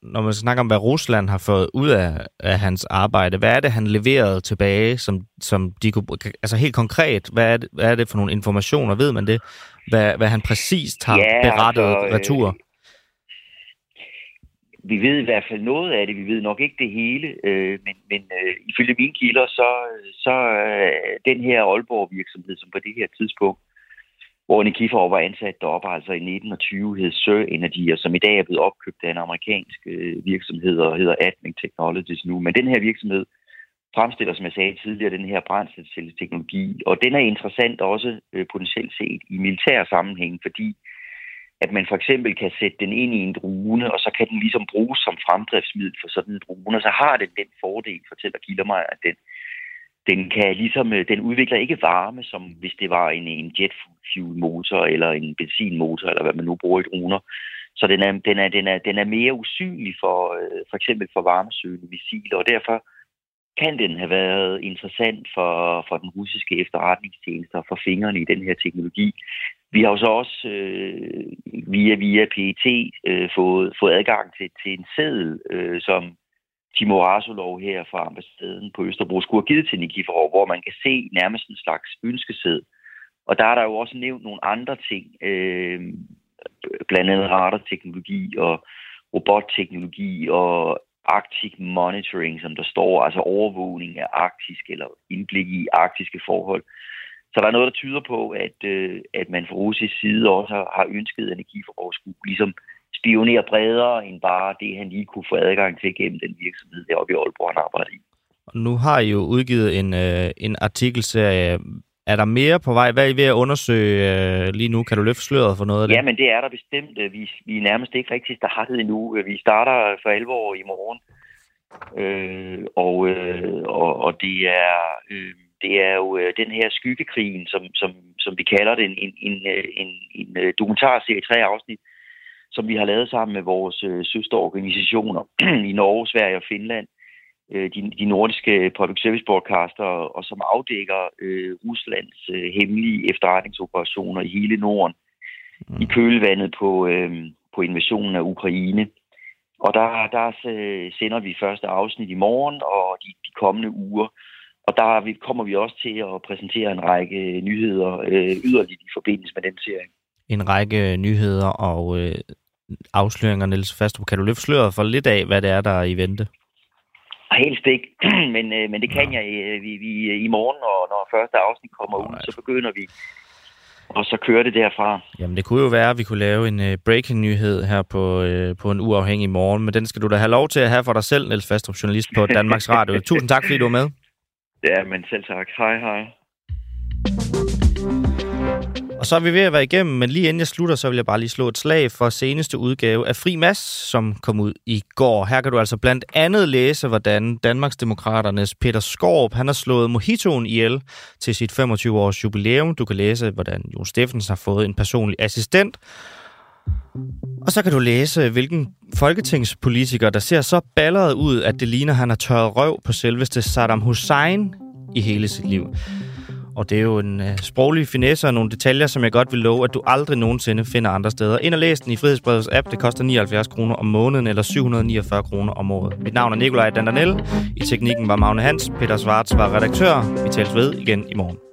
når man snakker om, hvad Rusland har fået ud af, af hans arbejde, hvad er det, han leverede tilbage, som, som de kunne, altså helt konkret, hvad er, det, hvad er det for nogle informationer, ved man det? Hvad, hvad han præcist har ja, berettet altså, retur? Øh, vi ved i hvert fald noget af det. Vi ved nok ikke det hele, øh, men, men øh, ifølge mine kilder, så, så øh, den her Aalborg-virksomhed, som på det her tidspunkt, hvor Nikifor var ansat deroppe, altså i 1920, hed Sir Energy, og som i dag er blevet opkøbt af en amerikansk øh, virksomhed, og hedder Admin Technologies nu. Men den her virksomhed fremstiller, som jeg sagde tidligere, den her brændselsteknologi, og den er interessant også øh, potentielt set i militær sammenhæng, fordi øh, at man for eksempel kan sætte den ind i en drone, og så kan den ligesom bruges som fremdriftsmiddel for sådan en drone, og så har den den fordel, fortæller Kilder mig, at den, den kan ligesom, øh, den udvikler ikke varme, som hvis det var en, en jet fuel motor eller en benzinmotor, eller hvad man nu bruger i droner. Så den er, den er, den er, den er mere usynlig for, øh, for eksempel for varmesøgende missiler, og derfor kan den have været interessant for, for den russiske efterretningstjeneste og for fingrene i den her teknologi. Vi har jo så også øh, via, via PET øh, fået, fået adgang til, til en seddel, øh, som Timo Rasolov her fra ambassaden på Østerbro skulle have givet til Nikiforov, hvor man kan se nærmest en slags ønskesæd. Og der er der jo også nævnt nogle andre ting, øh, blandt andet radarteknologi og robotteknologi og Arctic Monitoring, som der står, altså overvågning af arktisk eller indblik i arktiske forhold. Så der er noget, der tyder på, at, øh, at man fra russisk side også har, har ønsket, at energiforbrug skulle ligesom spionere bredere end bare det, han lige kunne få adgang til gennem den virksomhed deroppe i Aalborg, han arbejder i. Nu har I jo udgivet en, øh, en artikelserie. Er der mere på vej? Hvad er I ved at undersøge øh, lige nu? Kan du løfte sløret for noget af det? Ja, men det er der bestemt. Vi, vi er nærmest ikke rigtig startet endnu. Vi starter for alvor i morgen. Øh, og, øh, og, og det er... Øh, det er jo øh, den her skyggekrigen, som, som, som vi kalder det, en, en, en, øh, en, en øh, dokumentarserie i tre afsnit, som vi har lavet sammen med vores øh, søsterorganisationer i Norge, Sverige og Finland, øh, de, de nordiske public service broadcaster, og som afdækker øh, Ruslands øh, hemmelige efterretningsoperationer i hele Norden mm. i kølvandet på, øh, på invasionen af Ukraine. Og der, der øh, sender vi første afsnit i morgen og de, de kommende uger. Og der kommer vi også til at præsentere en række nyheder øh, yderligere i forbindelse med den serie. En række nyheder og øh, afsløringer, Niels Fastrup. Kan du løfte sløret for lidt af, hvad det er, der er i vente? Helst ikke, men, øh, men det kan ja. jeg øh, vi, vi, i morgen, og når første afsnit kommer ud, så begynder vi og så kører det derfra. Jamen, det kunne jo være, at vi kunne lave en uh, breaking-nyhed her på, uh, på en uafhængig morgen, men den skal du da have lov til at have for dig selv, Niels Fastrup, journalist på Danmarks Radio. Tusind tak, fordi du var med. Ja, men selv tak. Hej, hej. Og så er vi ved at være igennem, men lige inden jeg slutter, så vil jeg bare lige slå et slag for seneste udgave af Fri Mass, som kom ud i går. Her kan du altså blandt andet læse, hvordan Danmarksdemokraternes Peter Skorp, han har slået Mojitoen ihjel til sit 25-års jubilæum. Du kan læse, hvordan Jon Steffens har fået en personlig assistent. Og så kan du læse, hvilken folketingspolitiker, der ser så balleret ud, at det ligner, at han har tørret røv på selveste Saddam Hussein i hele sit liv. Og det er jo en øh, sproglig finesse og nogle detaljer, som jeg godt vil love, at du aldrig nogensinde finder andre steder. Ind og læs den i Frihedsbrevets app. Det koster 79 kroner om måneden eller 749 kroner om året. Mit navn er Nikolaj Dandanel. I teknikken var Magne Hans. Peter Svarts var redaktør. Vi tales ved igen i morgen.